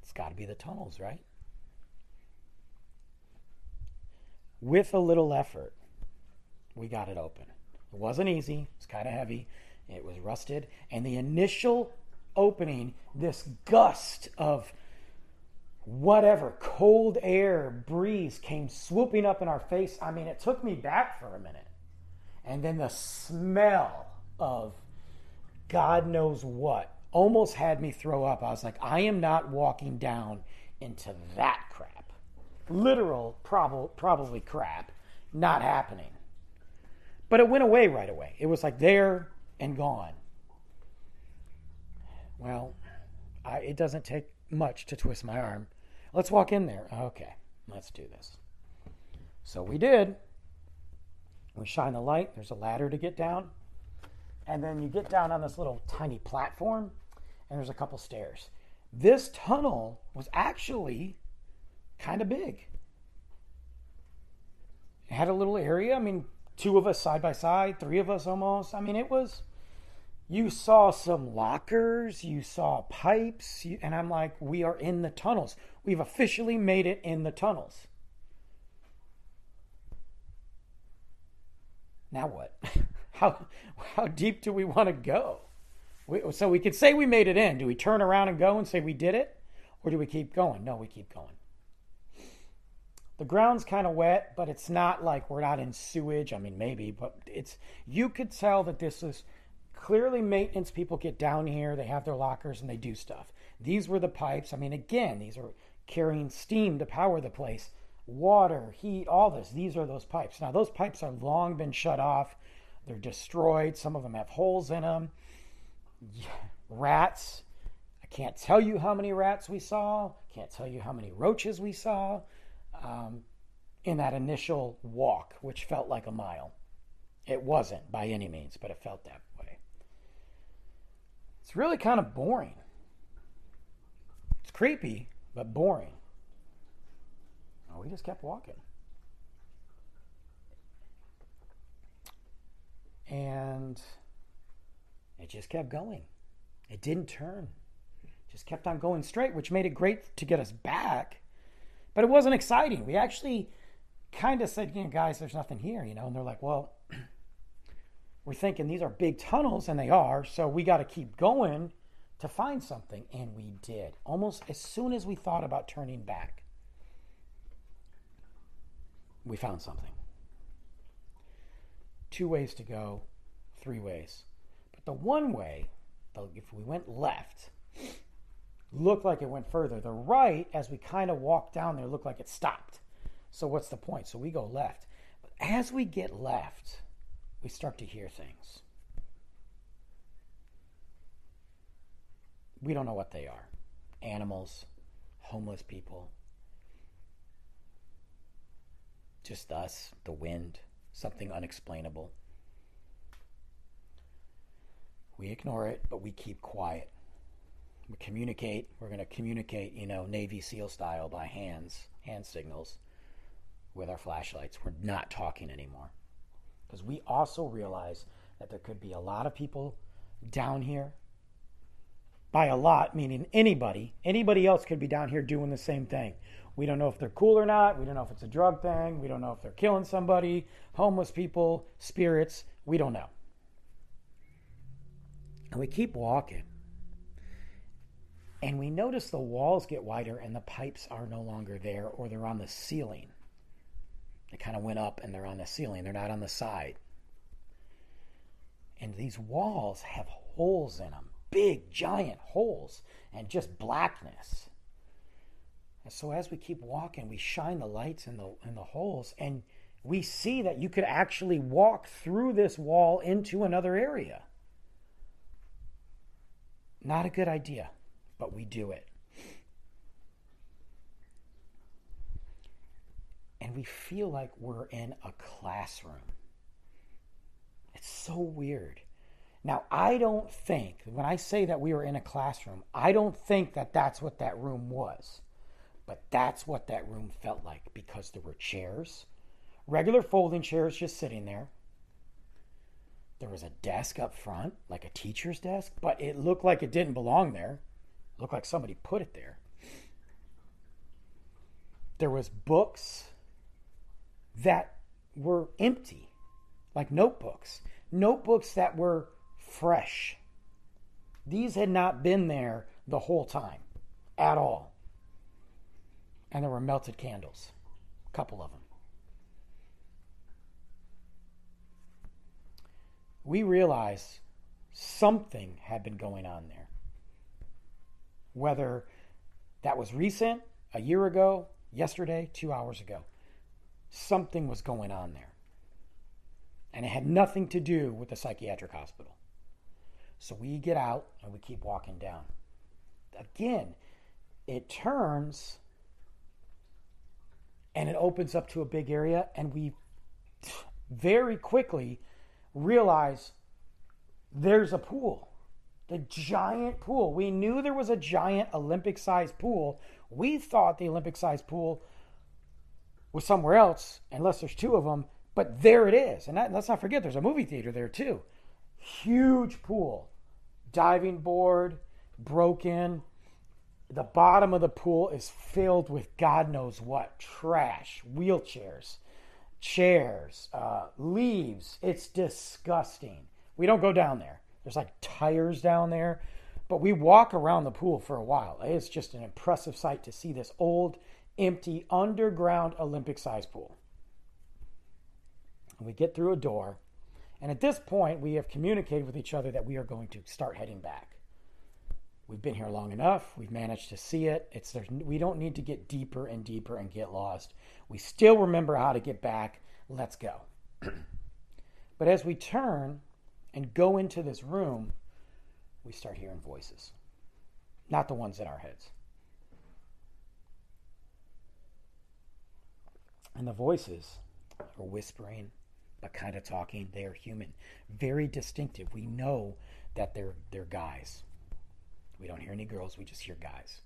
It's got to be the tunnels, right? with a little effort, we got it open. It wasn't easy, it's kind of heavy, it was rusted, and the initial opening, this gust of whatever cold air breeze came swooping up in our face. I mean, it took me back for a minute. And then the smell of God knows what almost had me throw up. I was like, I am not walking down into that crap literal prob- probably crap not happening. But it went away right away. It was like there and gone. Well, I, it doesn't take much to twist my arm. Let's walk in there. Okay, let's do this. So we did. We shine the light. There's a ladder to get down. And then you get down on this little tiny platform, and there's a couple stairs. This tunnel was actually kind of big. It had a little area. I mean, two of us side by side, three of us almost. I mean, it was. You saw some lockers, you saw pipes, you, and I'm like, we are in the tunnels. We've officially made it in the tunnels. Now what? How how deep do we want to go? We, so we could say we made it in. Do we turn around and go and say we did it, or do we keep going? No, we keep going. The ground's kind of wet, but it's not like we're not in sewage. I mean, maybe, but it's you could tell that this is clearly maintenance people get down here, they have their lockers and they do stuff. These were the pipes. I mean, again, these are carrying steam to power the place, water, heat, all this. These are those pipes. Now, those pipes have long been shut off. They're destroyed. Some of them have holes in them. Rats. I can't tell you how many rats we saw. Can't tell you how many roaches we saw um, in that initial walk, which felt like a mile. It wasn't by any means, but it felt that. It's really kind of boring. It's creepy, but boring. Oh, we just kept walking. And it just kept going. It didn't turn. It just kept on going straight, which made it great to get us back. But it wasn't exciting. We actually kind of said, you know, guys, there's nothing here, you know, and they're like, well, we're thinking these are big tunnels, and they are, so we got to keep going to find something. And we did. Almost as soon as we thought about turning back, we found something. Two ways to go, three ways. But the one way, if we went left, looked like it went further. The right, as we kind of walked down there, looked like it stopped. So what's the point? So we go left. But as we get left, we start to hear things. We don't know what they are animals, homeless people, just us, the wind, something unexplainable. We ignore it, but we keep quiet. We communicate. We're going to communicate, you know, Navy SEAL style by hands, hand signals with our flashlights. We're not talking anymore. Because we also realize that there could be a lot of people down here. By a lot, meaning anybody. Anybody else could be down here doing the same thing. We don't know if they're cool or not. We don't know if it's a drug thing. We don't know if they're killing somebody, homeless people, spirits. We don't know. And we keep walking. And we notice the walls get wider and the pipes are no longer there or they're on the ceiling. They kind of went up and they're on the ceiling, they're not on the side. And these walls have holes in them big, giant holes and just blackness. And so as we keep walking, we shine the lights in the in the holes and we see that you could actually walk through this wall into another area. Not a good idea, but we do it. And we feel like we're in a classroom. It's so weird. Now, I don't think, when I say that we were in a classroom, I don't think that that's what that room was. But that's what that room felt like because there were chairs, regular folding chairs just sitting there. There was a desk up front, like a teacher's desk, but it looked like it didn't belong there. It looked like somebody put it there. There was books that were empty, like notebooks. Notebooks that were fresh. These had not been there the whole time at all and there were melted candles, a couple of them. We realized something had been going on there. Whether that was recent, a year ago, yesterday, two hours ago, something was going on there. And it had nothing to do with the psychiatric hospital. So we get out and we keep walking down. Again, it turns and it opens up to a big area and we very quickly realize there's a pool the giant pool we knew there was a giant olympic sized pool we thought the olympic sized pool was somewhere else unless there's two of them But there it is. And that, let's not forget, there's a movie theater there too. Huge pool, diving board, broken. The bottom of the pool is filled with God knows what trash, wheelchairs, chairs, uh, leaves. It's disgusting. We don't go down there. There's like tires down there, but we walk around the pool for a while. It's just an impressive sight to see this old, empty, underground Olympic size pool. We get through a door, and at this point, we have communicated with each other that we are going to start heading back. We've been here long enough. We've managed to see it. It's we don't need to get deeper and deeper and get lost. We still remember how to get back. Let's go. but as we turn and go into this room, we start hearing voices. Not the ones in our heads. And the voices are whispering, but kind of talking. They are human, very distinctive. We know that they're they're guys. We don't hear any girls, we just hear guys.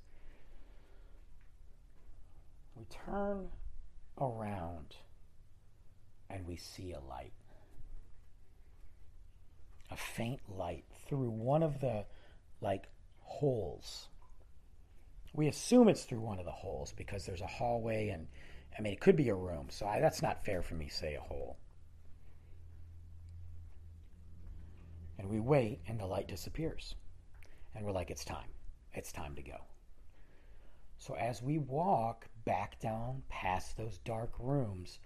We turn around and we see a light. A faint light through one of the like holes. We assume it's through one of the holes because there's a hallway and I mean it could be a room, so I, that's not fair for me to say a hole. And we wait and the light disappears. And we're like, it's time. It's time to go. So as we walk back down past those dark rooms,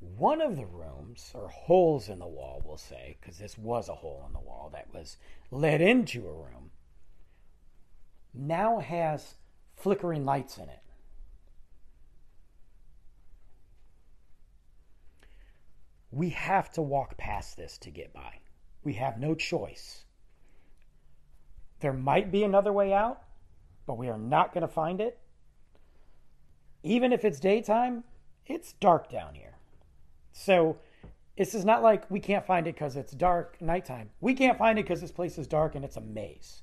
one of the rooms, or holes in the wall, we'll say, because this was a hole in the wall that was led into a room, now has flickering lights in it. We have to walk past this to get by. We have no choice. There might be another way out, but we are not going to find it. Even if it's daytime, it's dark down here. So this is not like we can't find it because it's dark nighttime. We can't find it because this place is dark and it's a maze.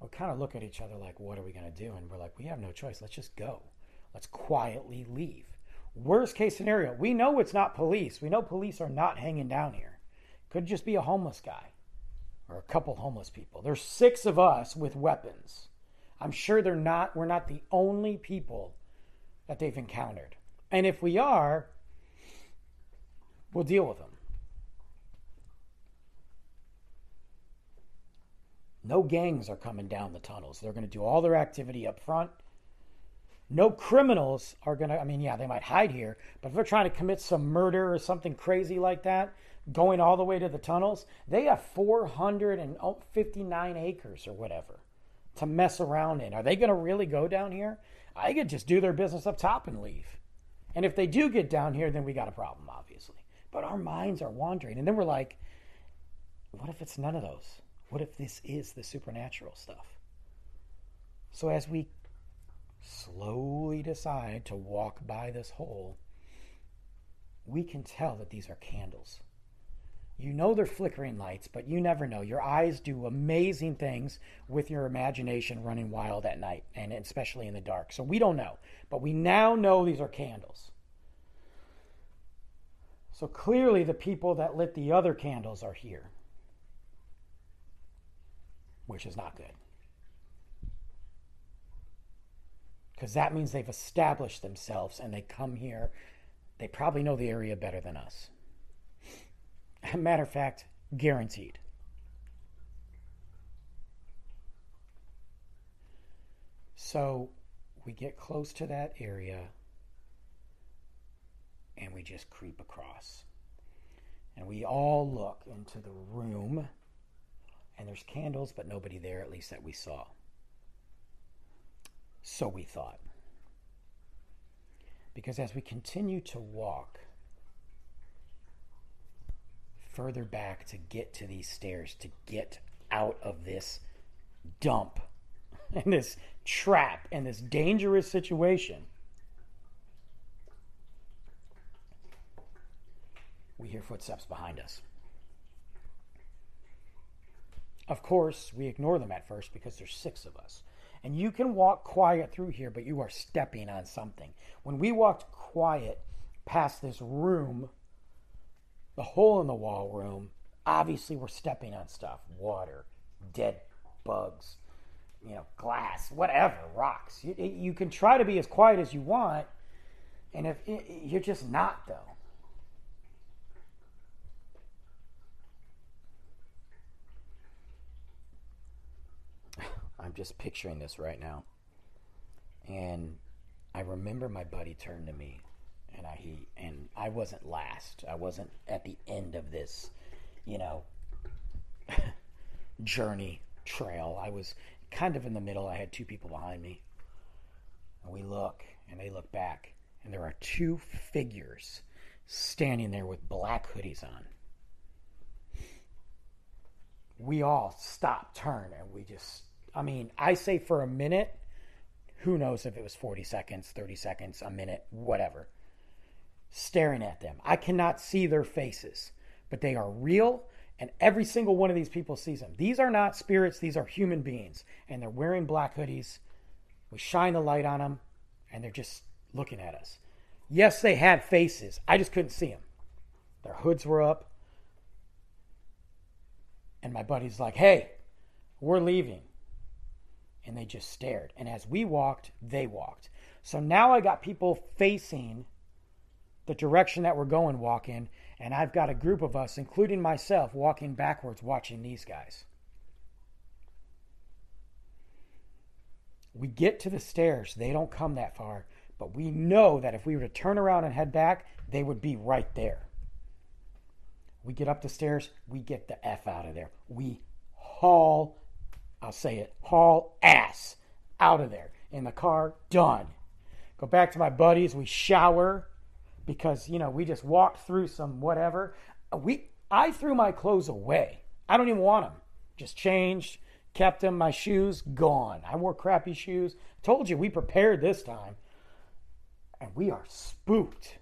We kind of look at each other like, what are we going to do? And we're like, we have no choice. Let's just go. Let's quietly leave. Worst case scenario, we know it's not police. We know police are not hanging down here. Could just be a homeless guy or a couple homeless people. There's six of us with weapons. I'm sure they're not we're not the only people that they've encountered. And if we are, we'll deal with them. No gangs are coming down the tunnels. They're going to do all their activity up front. No criminals are going to, I mean, yeah, they might hide here, but if they're trying to commit some murder or something crazy like that, going all the way to the tunnels, they have 459 acres or whatever to mess around in. Are they going to really go down here? I could just do their business up top and leave. And if they do get down here, then we got a problem, obviously. But our minds are wandering. And then we're like, what if it's none of those? What if this is the supernatural stuff? So as we slowly decide to walk by this hole, we can tell that these are candles. You know they're flickering lights, but you never know. Your eyes do amazing things with your imagination running wild at night, and especially in the dark. So we don't know. But we now know these are candles. So clearly, the people that lit the other candles are here, which is not good. Because that means they've established themselves and they come here. They probably know the area better than us. Matter of fact, guaranteed. So we get close to that area and we just creep across. And we all look into the room and there's candles, but nobody there, at least that we saw. So we thought. Because as we continue to walk, further back to get to these stairs, to get out of this dump and this trap and this dangerous situation. We hear footsteps behind us. Of course, we ignore them at first because there's six of us. And you can walk quiet through here, but you are stepping on something. When we walked quiet past this room, the hole in the wall room, obviously we're stepping on stuff water, dead bugs, you know, glass, whatever, rocks. You, you can try to be as quiet as you want, and if you're just not, though. I'm just picturing this right now. And I remember my buddy turned to me and I he and I wasn't last. I wasn't at the end of this, you know, journey trail. I was kind of in the middle. I had two people behind me. And we look and they look back and there are two figures standing there with black hoodies on. We all stop, turn, and we just I mean, I say for a minute, who knows if it was 40 seconds, 30 seconds, a minute, whatever, staring at them. I cannot see their faces, but they are real, and every single one of these people sees them. These are not spirits, these are human beings, and they're wearing black hoodies. We shine the light on them, and they're just looking at us. Yes, they had faces, I just couldn't see them. Their hoods were up. And my buddy's like, hey, we're leaving and they just stared. And as we walked, they walked. So now I got people facing the direction that we're going walking, and I've got a group of us, including myself, walking backwards watching these guys. We get to the stairs, they don't come that far, but we know that if we were to turn around and head back, they would be right there. We get up the stairs, we get the F out of there. We haul I'll say it, haul ass out of there in the car, done. Go back to my buddies, we shower because, you know, we just walked through some whatever. Uh, we I threw my clothes away. I don't even want them. Just changed, kept them, my shoes gone. I wore crappy shoes. Told you we prepared this time. And we are spooked.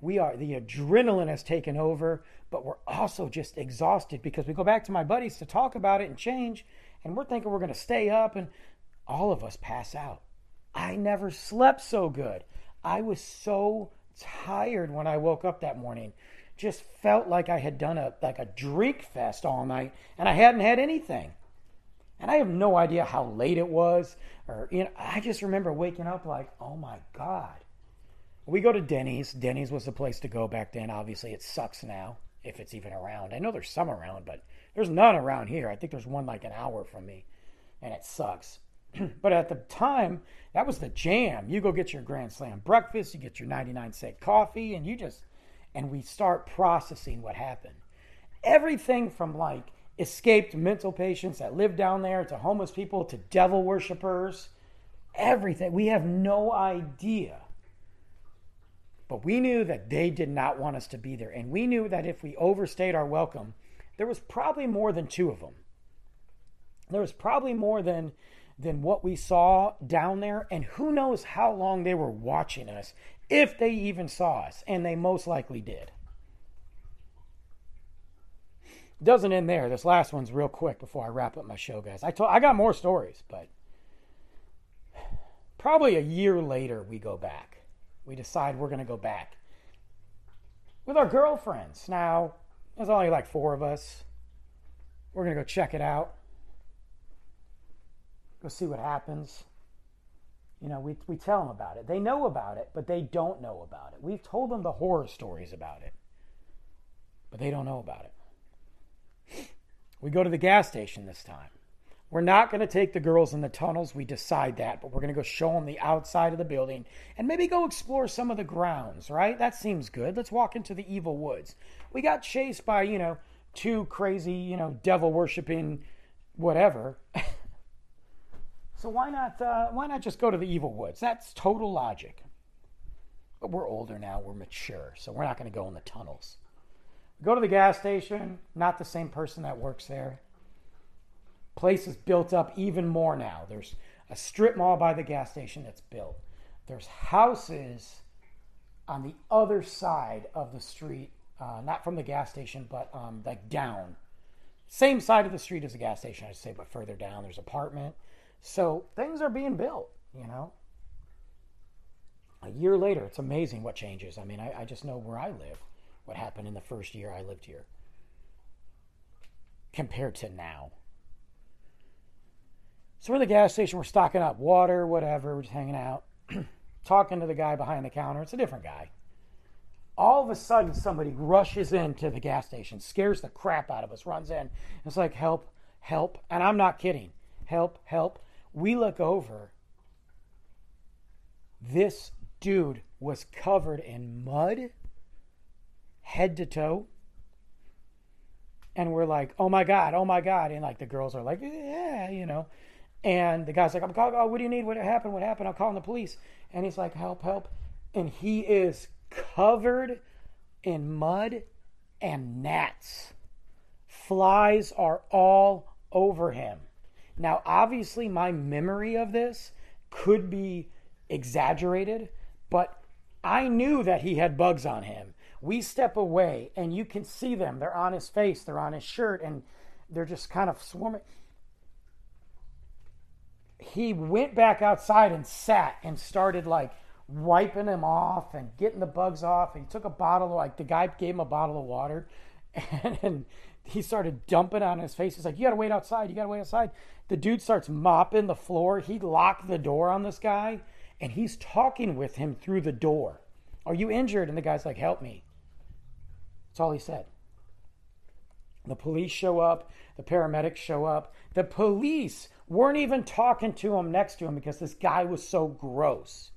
We are the adrenaline has taken over, but we're also just exhausted because we go back to my buddies to talk about it and change and we're thinking we're going to stay up, and all of us pass out. I never slept so good. I was so tired when I woke up that morning. Just felt like I had done a like a drink fest all night, and I hadn't had anything. And I have no idea how late it was, or you know, I just remember waking up like, oh my god. We go to Denny's. Denny's was the place to go back then. Obviously, it sucks now if it's even around. I know there's some around, but there's none around here. I think there's one like an hour from me, and it sucks. but at the time, that was the jam. You go get your Grand Slam breakfast, you get your 99 cent coffee, and you just, and we start processing what happened. Everything from like escaped mental patients that live down there to homeless people to devil worshippers, everything. We have no idea. But we knew that they did not want us to be there. And we knew that if we overstayed our welcome, there was probably more than two of them. There was probably more than than what we saw down there, and who knows how long they were watching us, if they even saw us, and they most likely did. Doesn't end there. This last one's real quick before I wrap up my show, guys. I told I got more stories, but probably a year later we go back. We decide we're going to go back with our girlfriends. Now, there's only like four of us. We're going to go check it out. Go see what happens. You know, we, we tell them about it. They know about it, but they don't know about it. We've told them the horror stories about it, but they don't know about it. We go to the gas station this time. We're not going to take the girls in the tunnels. We decide that, but we're going to go show them the outside of the building and maybe go explore some of the grounds, right? That seems good. Let's walk into the evil woods. We got chased by, you know, two crazy, you know, devil worshiping whatever. so why not uh, why not just go to the evil woods? That's total logic. But we're older now, we're mature, so we're not going to go in the tunnels. Go to the gas station, not the same person that works there place is built up even more now. There's a strip mall by the gas station that's built. There's houses on the other side of the street, uh, not from the gas station, but um, like down. Same side of the street as the gas station, I'd say, but further down. There's apartment. So things are being built, you know. A year later, it's amazing what changes. I mean, I, I just know where I live, what happened in the first year I lived here compared to now. So we're in the gas station, we're stocking up water, whatever, we're just hanging out, talking to the guy behind the counter. It's a different guy. All of a sudden, somebody rushes into the gas station, scares the crap out of us, runs in. It's like, help, help. And I'm not kidding. Help, help. We look over. This dude was covered in mud, head to toe. And we're like, oh my God, oh my God. And like the girls are like, yeah, you know. And the guy's like, I'm calling, oh, what do you need? What happened? What happened? I'm calling the police. And he's like, help, help. And he is covered in mud and gnats. Flies are all over him. Now, obviously, my memory of this could be exaggerated, but I knew that he had bugs on him. We step away and you can see them. They're on his face, they're on his shirt, and they're just kind of swarming. He went back outside and sat and started like wiping him off and getting the bugs off. And he took a bottle, of like the guy gave him a bottle of water, and, and he started dumping on his face. He's like, "You gotta wait outside. You gotta wait outside." The dude starts mopping the floor. He locked the door on this guy, and he's talking with him through the door. Are you injured? And the guy's like, "Help me." That's all he said. The police show up. The paramedics show up. The police weren't even talking to him next to him because this guy was so gross.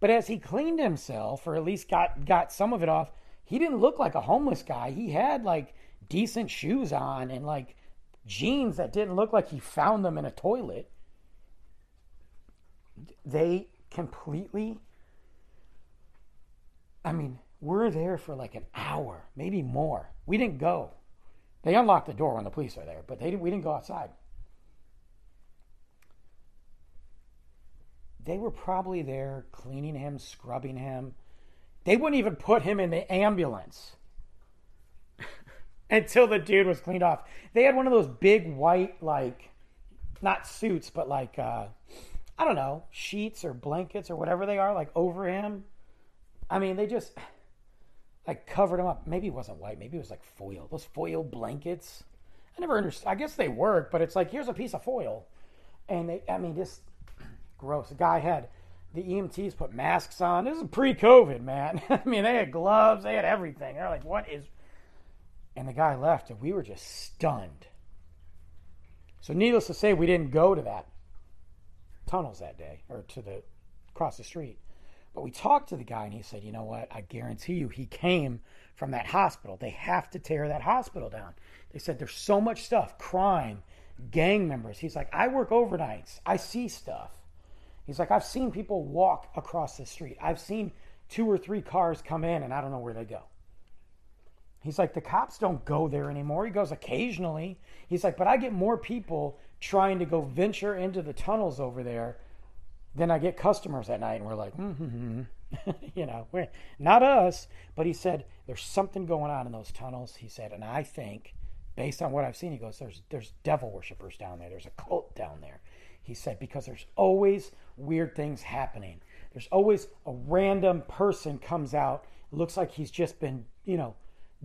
But as he cleaned himself, or at least got got some of it off, he didn't look like a homeless guy. He had like decent shoes on and like jeans that didn't look like he found them in a toilet. They completely I mean, we're there for like an hour, maybe more. We didn't go. They unlocked the door when the police are there, but they we didn't go outside. They were probably there cleaning him, scrubbing him. They wouldn't even put him in the ambulance until the dude was cleaned off. They had one of those big white, like, not suits, but like, uh, I don't know, sheets or blankets or whatever they are, like over him. I mean, they just like covered him up. Maybe it wasn't white. Maybe it was like foil. Those foil blankets. I never understood. I guess they work, but it's like here's a piece of foil, and they. I mean, just gross. The guy had the EMTs put masks on. This is pre-COVID, man. I mean, they had gloves, they had everything. They're like, "What is?" And the guy left, and we were just stunned. So, needless to say, we didn't go to that tunnels that day or to the across the street. But we talked to the guy, and he said, "You know what? I guarantee you, he came from that hospital. They have to tear that hospital down." They said there's so much stuff, crime, gang members. He's like, "I work overnights. I see stuff." He's like, I've seen people walk across the street. I've seen two or three cars come in and I don't know where they go. He's like, the cops don't go there anymore. He goes occasionally. He's like, but I get more people trying to go venture into the tunnels over there than I get customers at night. And we're like, mm-hmm. you know, we're, not us. But he said, there's something going on in those tunnels. He said, and I think, based on what I've seen, he goes, there's, there's devil worshippers down there. There's a cult down there. He said, because there's always weird things happening. There's always a random person comes out, looks like he's just been, you know,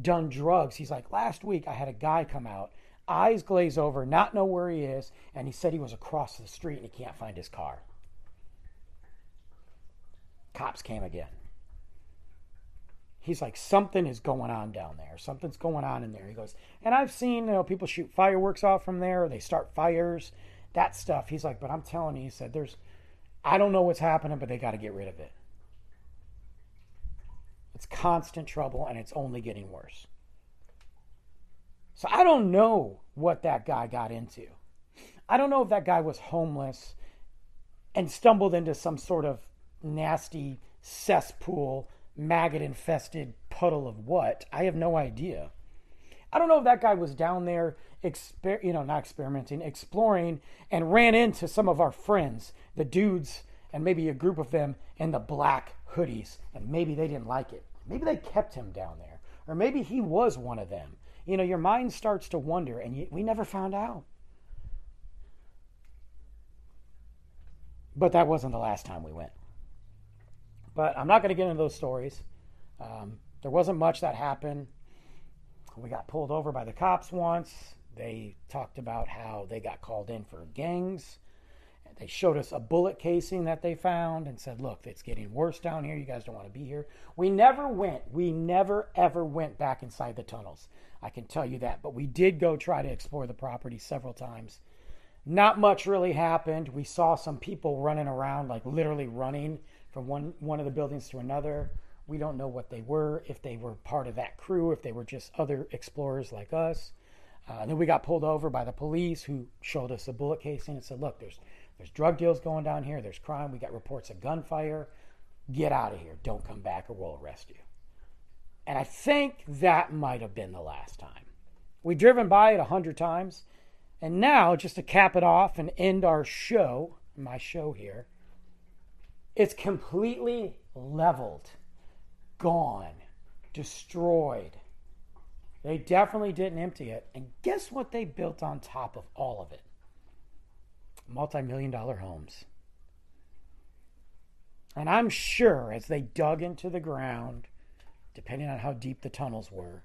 done drugs. He's like, last week I had a guy come out, eyes glaze over, not know where he is, and he said he was across the street and he can't find his car. Cops came again. He's like, something is going on down there. Something's going on in there. He goes, and I've seen, you know, people shoot fireworks off from there. They start fires that stuff. He's like, but I'm telling you, he said, there's, I don't know what's happening, but they got to get rid of it. It's constant trouble and it's only getting worse. So I don't know what that guy got into. I don't know if that guy was homeless and stumbled into some sort of nasty cesspool, maggot infested puddle of what. I have no idea. I don't know if that guy was down there exper- you know, not experimenting, exploring, and ran into some of our friends, the dudes, and maybe a group of them in the black hoodies, and maybe they didn't like it. Maybe they kept him down there, or maybe he was one of them. You know, your mind starts to wonder, and you, we never found out. But that wasn't the last time we went. But I'm not going to get into those stories. Um, there wasn't much that happened. We got pulled over by the cops once. They talked about how they got called in for gangs. They showed us a bullet casing that they found and said, Look, it's getting worse down here. You guys don't want to be here. We never went, we never ever went back inside the tunnels. I can tell you that. But we did go try to explore the property several times. Not much really happened. We saw some people running around, like literally running from one, one of the buildings to another. We don't know what they were, if they were part of that crew, if they were just other explorers like us. Uh, then we got pulled over by the police who showed us a bullet casing and said, Look, there's there's drug deals going down here. There's crime. We got reports of gunfire. Get out of here. Don't come back or we'll arrest you. And I think that might have been the last time. We've driven by it a hundred times. And now, just to cap it off and end our show, my show here, it's completely leveled, gone, destroyed. They definitely didn't empty it. And guess what they built on top of all of it? multi million dollar homes. And I'm sure as they dug into the ground, depending on how deep the tunnels were,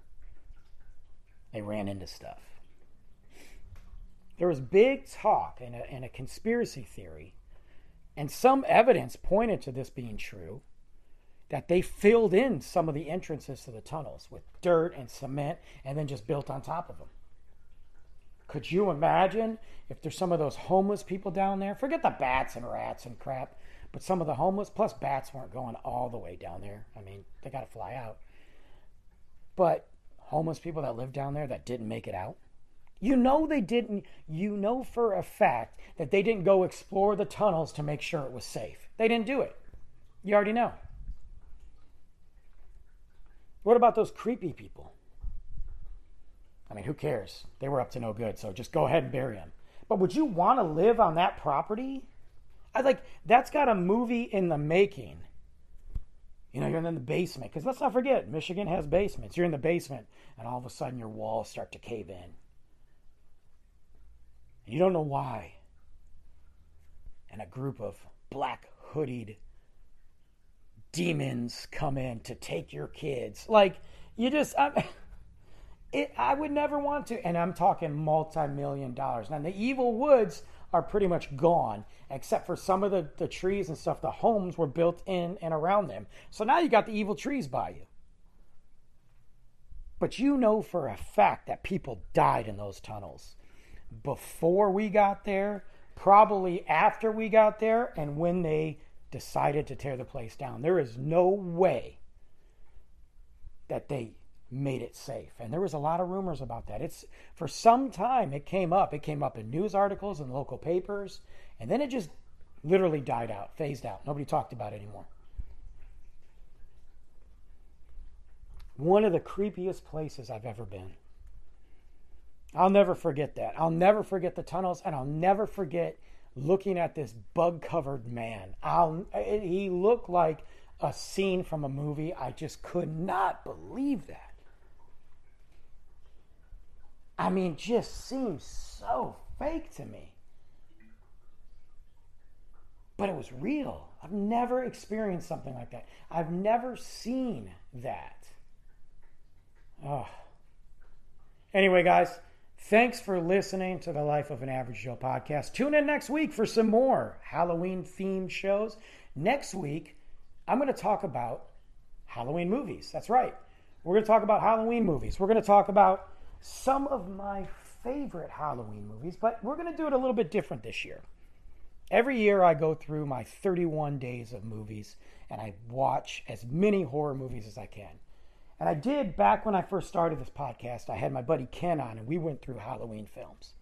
they ran into stuff. There was big talk and a, and a conspiracy theory, and some evidence pointed to this being true that they filled in some of the entrances to the tunnels with dirt and cement and then just built on top of them. Could you imagine if there's some of those homeless people down there? Forget the bats and rats and crap, but some of the homeless, plus bats weren't going all the way down there. I mean, they got to fly out. But homeless people that live down there that didn't make it out, you know they didn't, you know for a fact that they didn't go explore the tunnels to make sure it was safe. They didn't do it. You already know. What about those creepy people? I mean, who cares? They were up to no good, so just go ahead and bury them. But would you want to live on that property? I like that's got a movie in the making. You know, you're in the basement because let's not forget, Michigan has basements. You're in the basement, and all of a sudden your walls start to cave in. And you don't know why. And a group of black hoodied demons come in to take your kids. Like you just. I, it, I would never want to. And I'm talking multi million dollars. Now, the evil woods are pretty much gone, except for some of the, the trees and stuff. The homes were built in and around them. So now you got the evil trees by you. But you know for a fact that people died in those tunnels before we got there, probably after we got there, and when they decided to tear the place down. There is no way that they made it safe. And there was a lot of rumors about that. It's for some time it came up. It came up in news articles and local papers, and then it just literally died out, phased out. Nobody talked about it anymore. One of the creepiest places I've ever been. I'll never forget that. I'll never forget the tunnels, and I'll never forget looking at this bug-covered man. I'll, he looked like a scene from a movie. I just could not believe that. I mean, just seems so fake to me. But it was real. I've never experienced something like that. I've never seen that. Oh. Anyway, guys, thanks for listening to the Life of an Average Joe podcast. Tune in next week for some more Halloween themed shows. Next week, I'm going to talk about Halloween movies. That's right. We're going to talk about Halloween movies. We're going to talk about some of my favorite Halloween movies, but we're going to do it a little bit different this year. Every year I go through my 31 days of movies and I watch as many horror movies as I can. And I did back when I first started this podcast. I had my buddy Ken on and we went through Halloween films.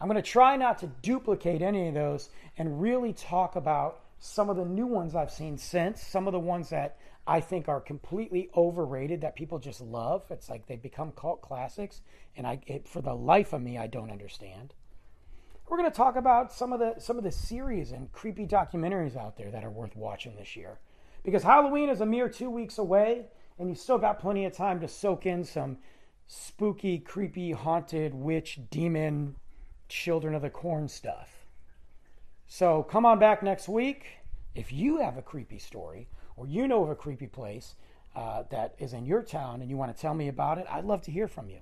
I'm going to try not to duplicate any of those and really talk about some of the new ones I've seen since, some of the ones that I think are completely overrated that people just love. It's like they become cult classics, and I, it, for the life of me, I don't understand. We're going to talk about some of the some of the series and creepy documentaries out there that are worth watching this year, because Halloween is a mere two weeks away, and you still got plenty of time to soak in some spooky, creepy, haunted, witch, demon, children of the corn stuff. So come on back next week. If you have a creepy story or you know of a creepy place uh, that is in your town and you want to tell me about it, I'd love to hear from you.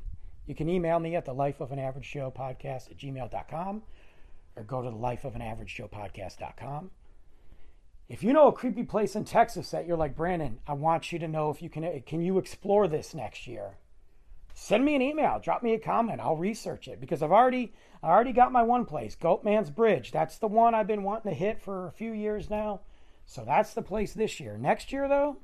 You can email me at the life of an average Joe podcast at gmail.com or go to the life of an average Joe podcast.com. If you know a creepy place in Texas that you're like, Brandon, I want you to know if you can, can you explore this next year? Send me an email, drop me a comment. I'll research it because I've already, I already got my one place, Goatman's Bridge. That's the one I've been wanting to hit for a few years now. So that's the place this year. Next year, though,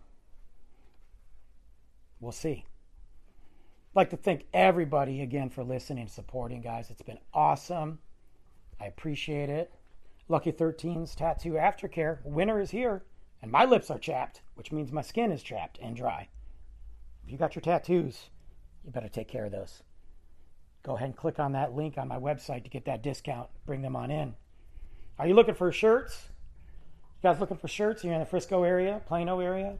we'll see. I'd like to thank everybody again for listening and supporting, guys. It's been awesome. I appreciate it. Lucky 13's tattoo aftercare. Winter is here, and my lips are chapped, which means my skin is chapped and dry. If you got your tattoos, you better take care of those. Go ahead and click on that link on my website to get that discount. Bring them on in. Are you looking for shirts? You guys looking for shirts? You're in the Frisco area, Plano area,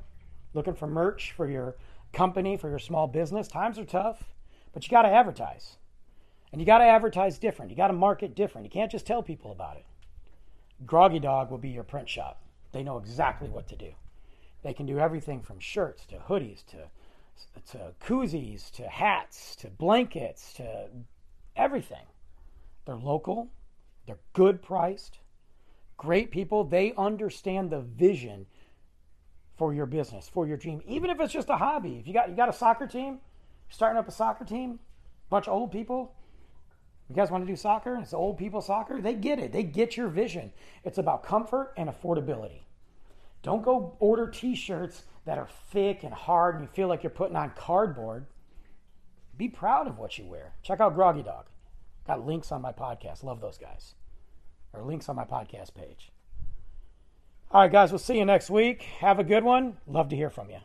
looking for merch for your company, for your small business. Times are tough, but you got to advertise. And you got to advertise different. You got to market different. You can't just tell people about it. Groggy Dog will be your print shop. They know exactly what to do. They can do everything from shirts to hoodies to to koozies to hats to blankets to everything. They're local. They're good priced. Great people. They understand the vision for your business, for your dream, even if it's just a hobby. If you got you got a soccer team, starting up a soccer team, bunch of old people, you guys want to do soccer? It's old people soccer. They get it. They get your vision. It's about comfort and affordability. Don't go order t shirts that are thick and hard and you feel like you're putting on cardboard. Be proud of what you wear. Check out Groggy Dog. Got links on my podcast. Love those guys. Or links on my podcast page. All right, guys, we'll see you next week. Have a good one. Love to hear from you.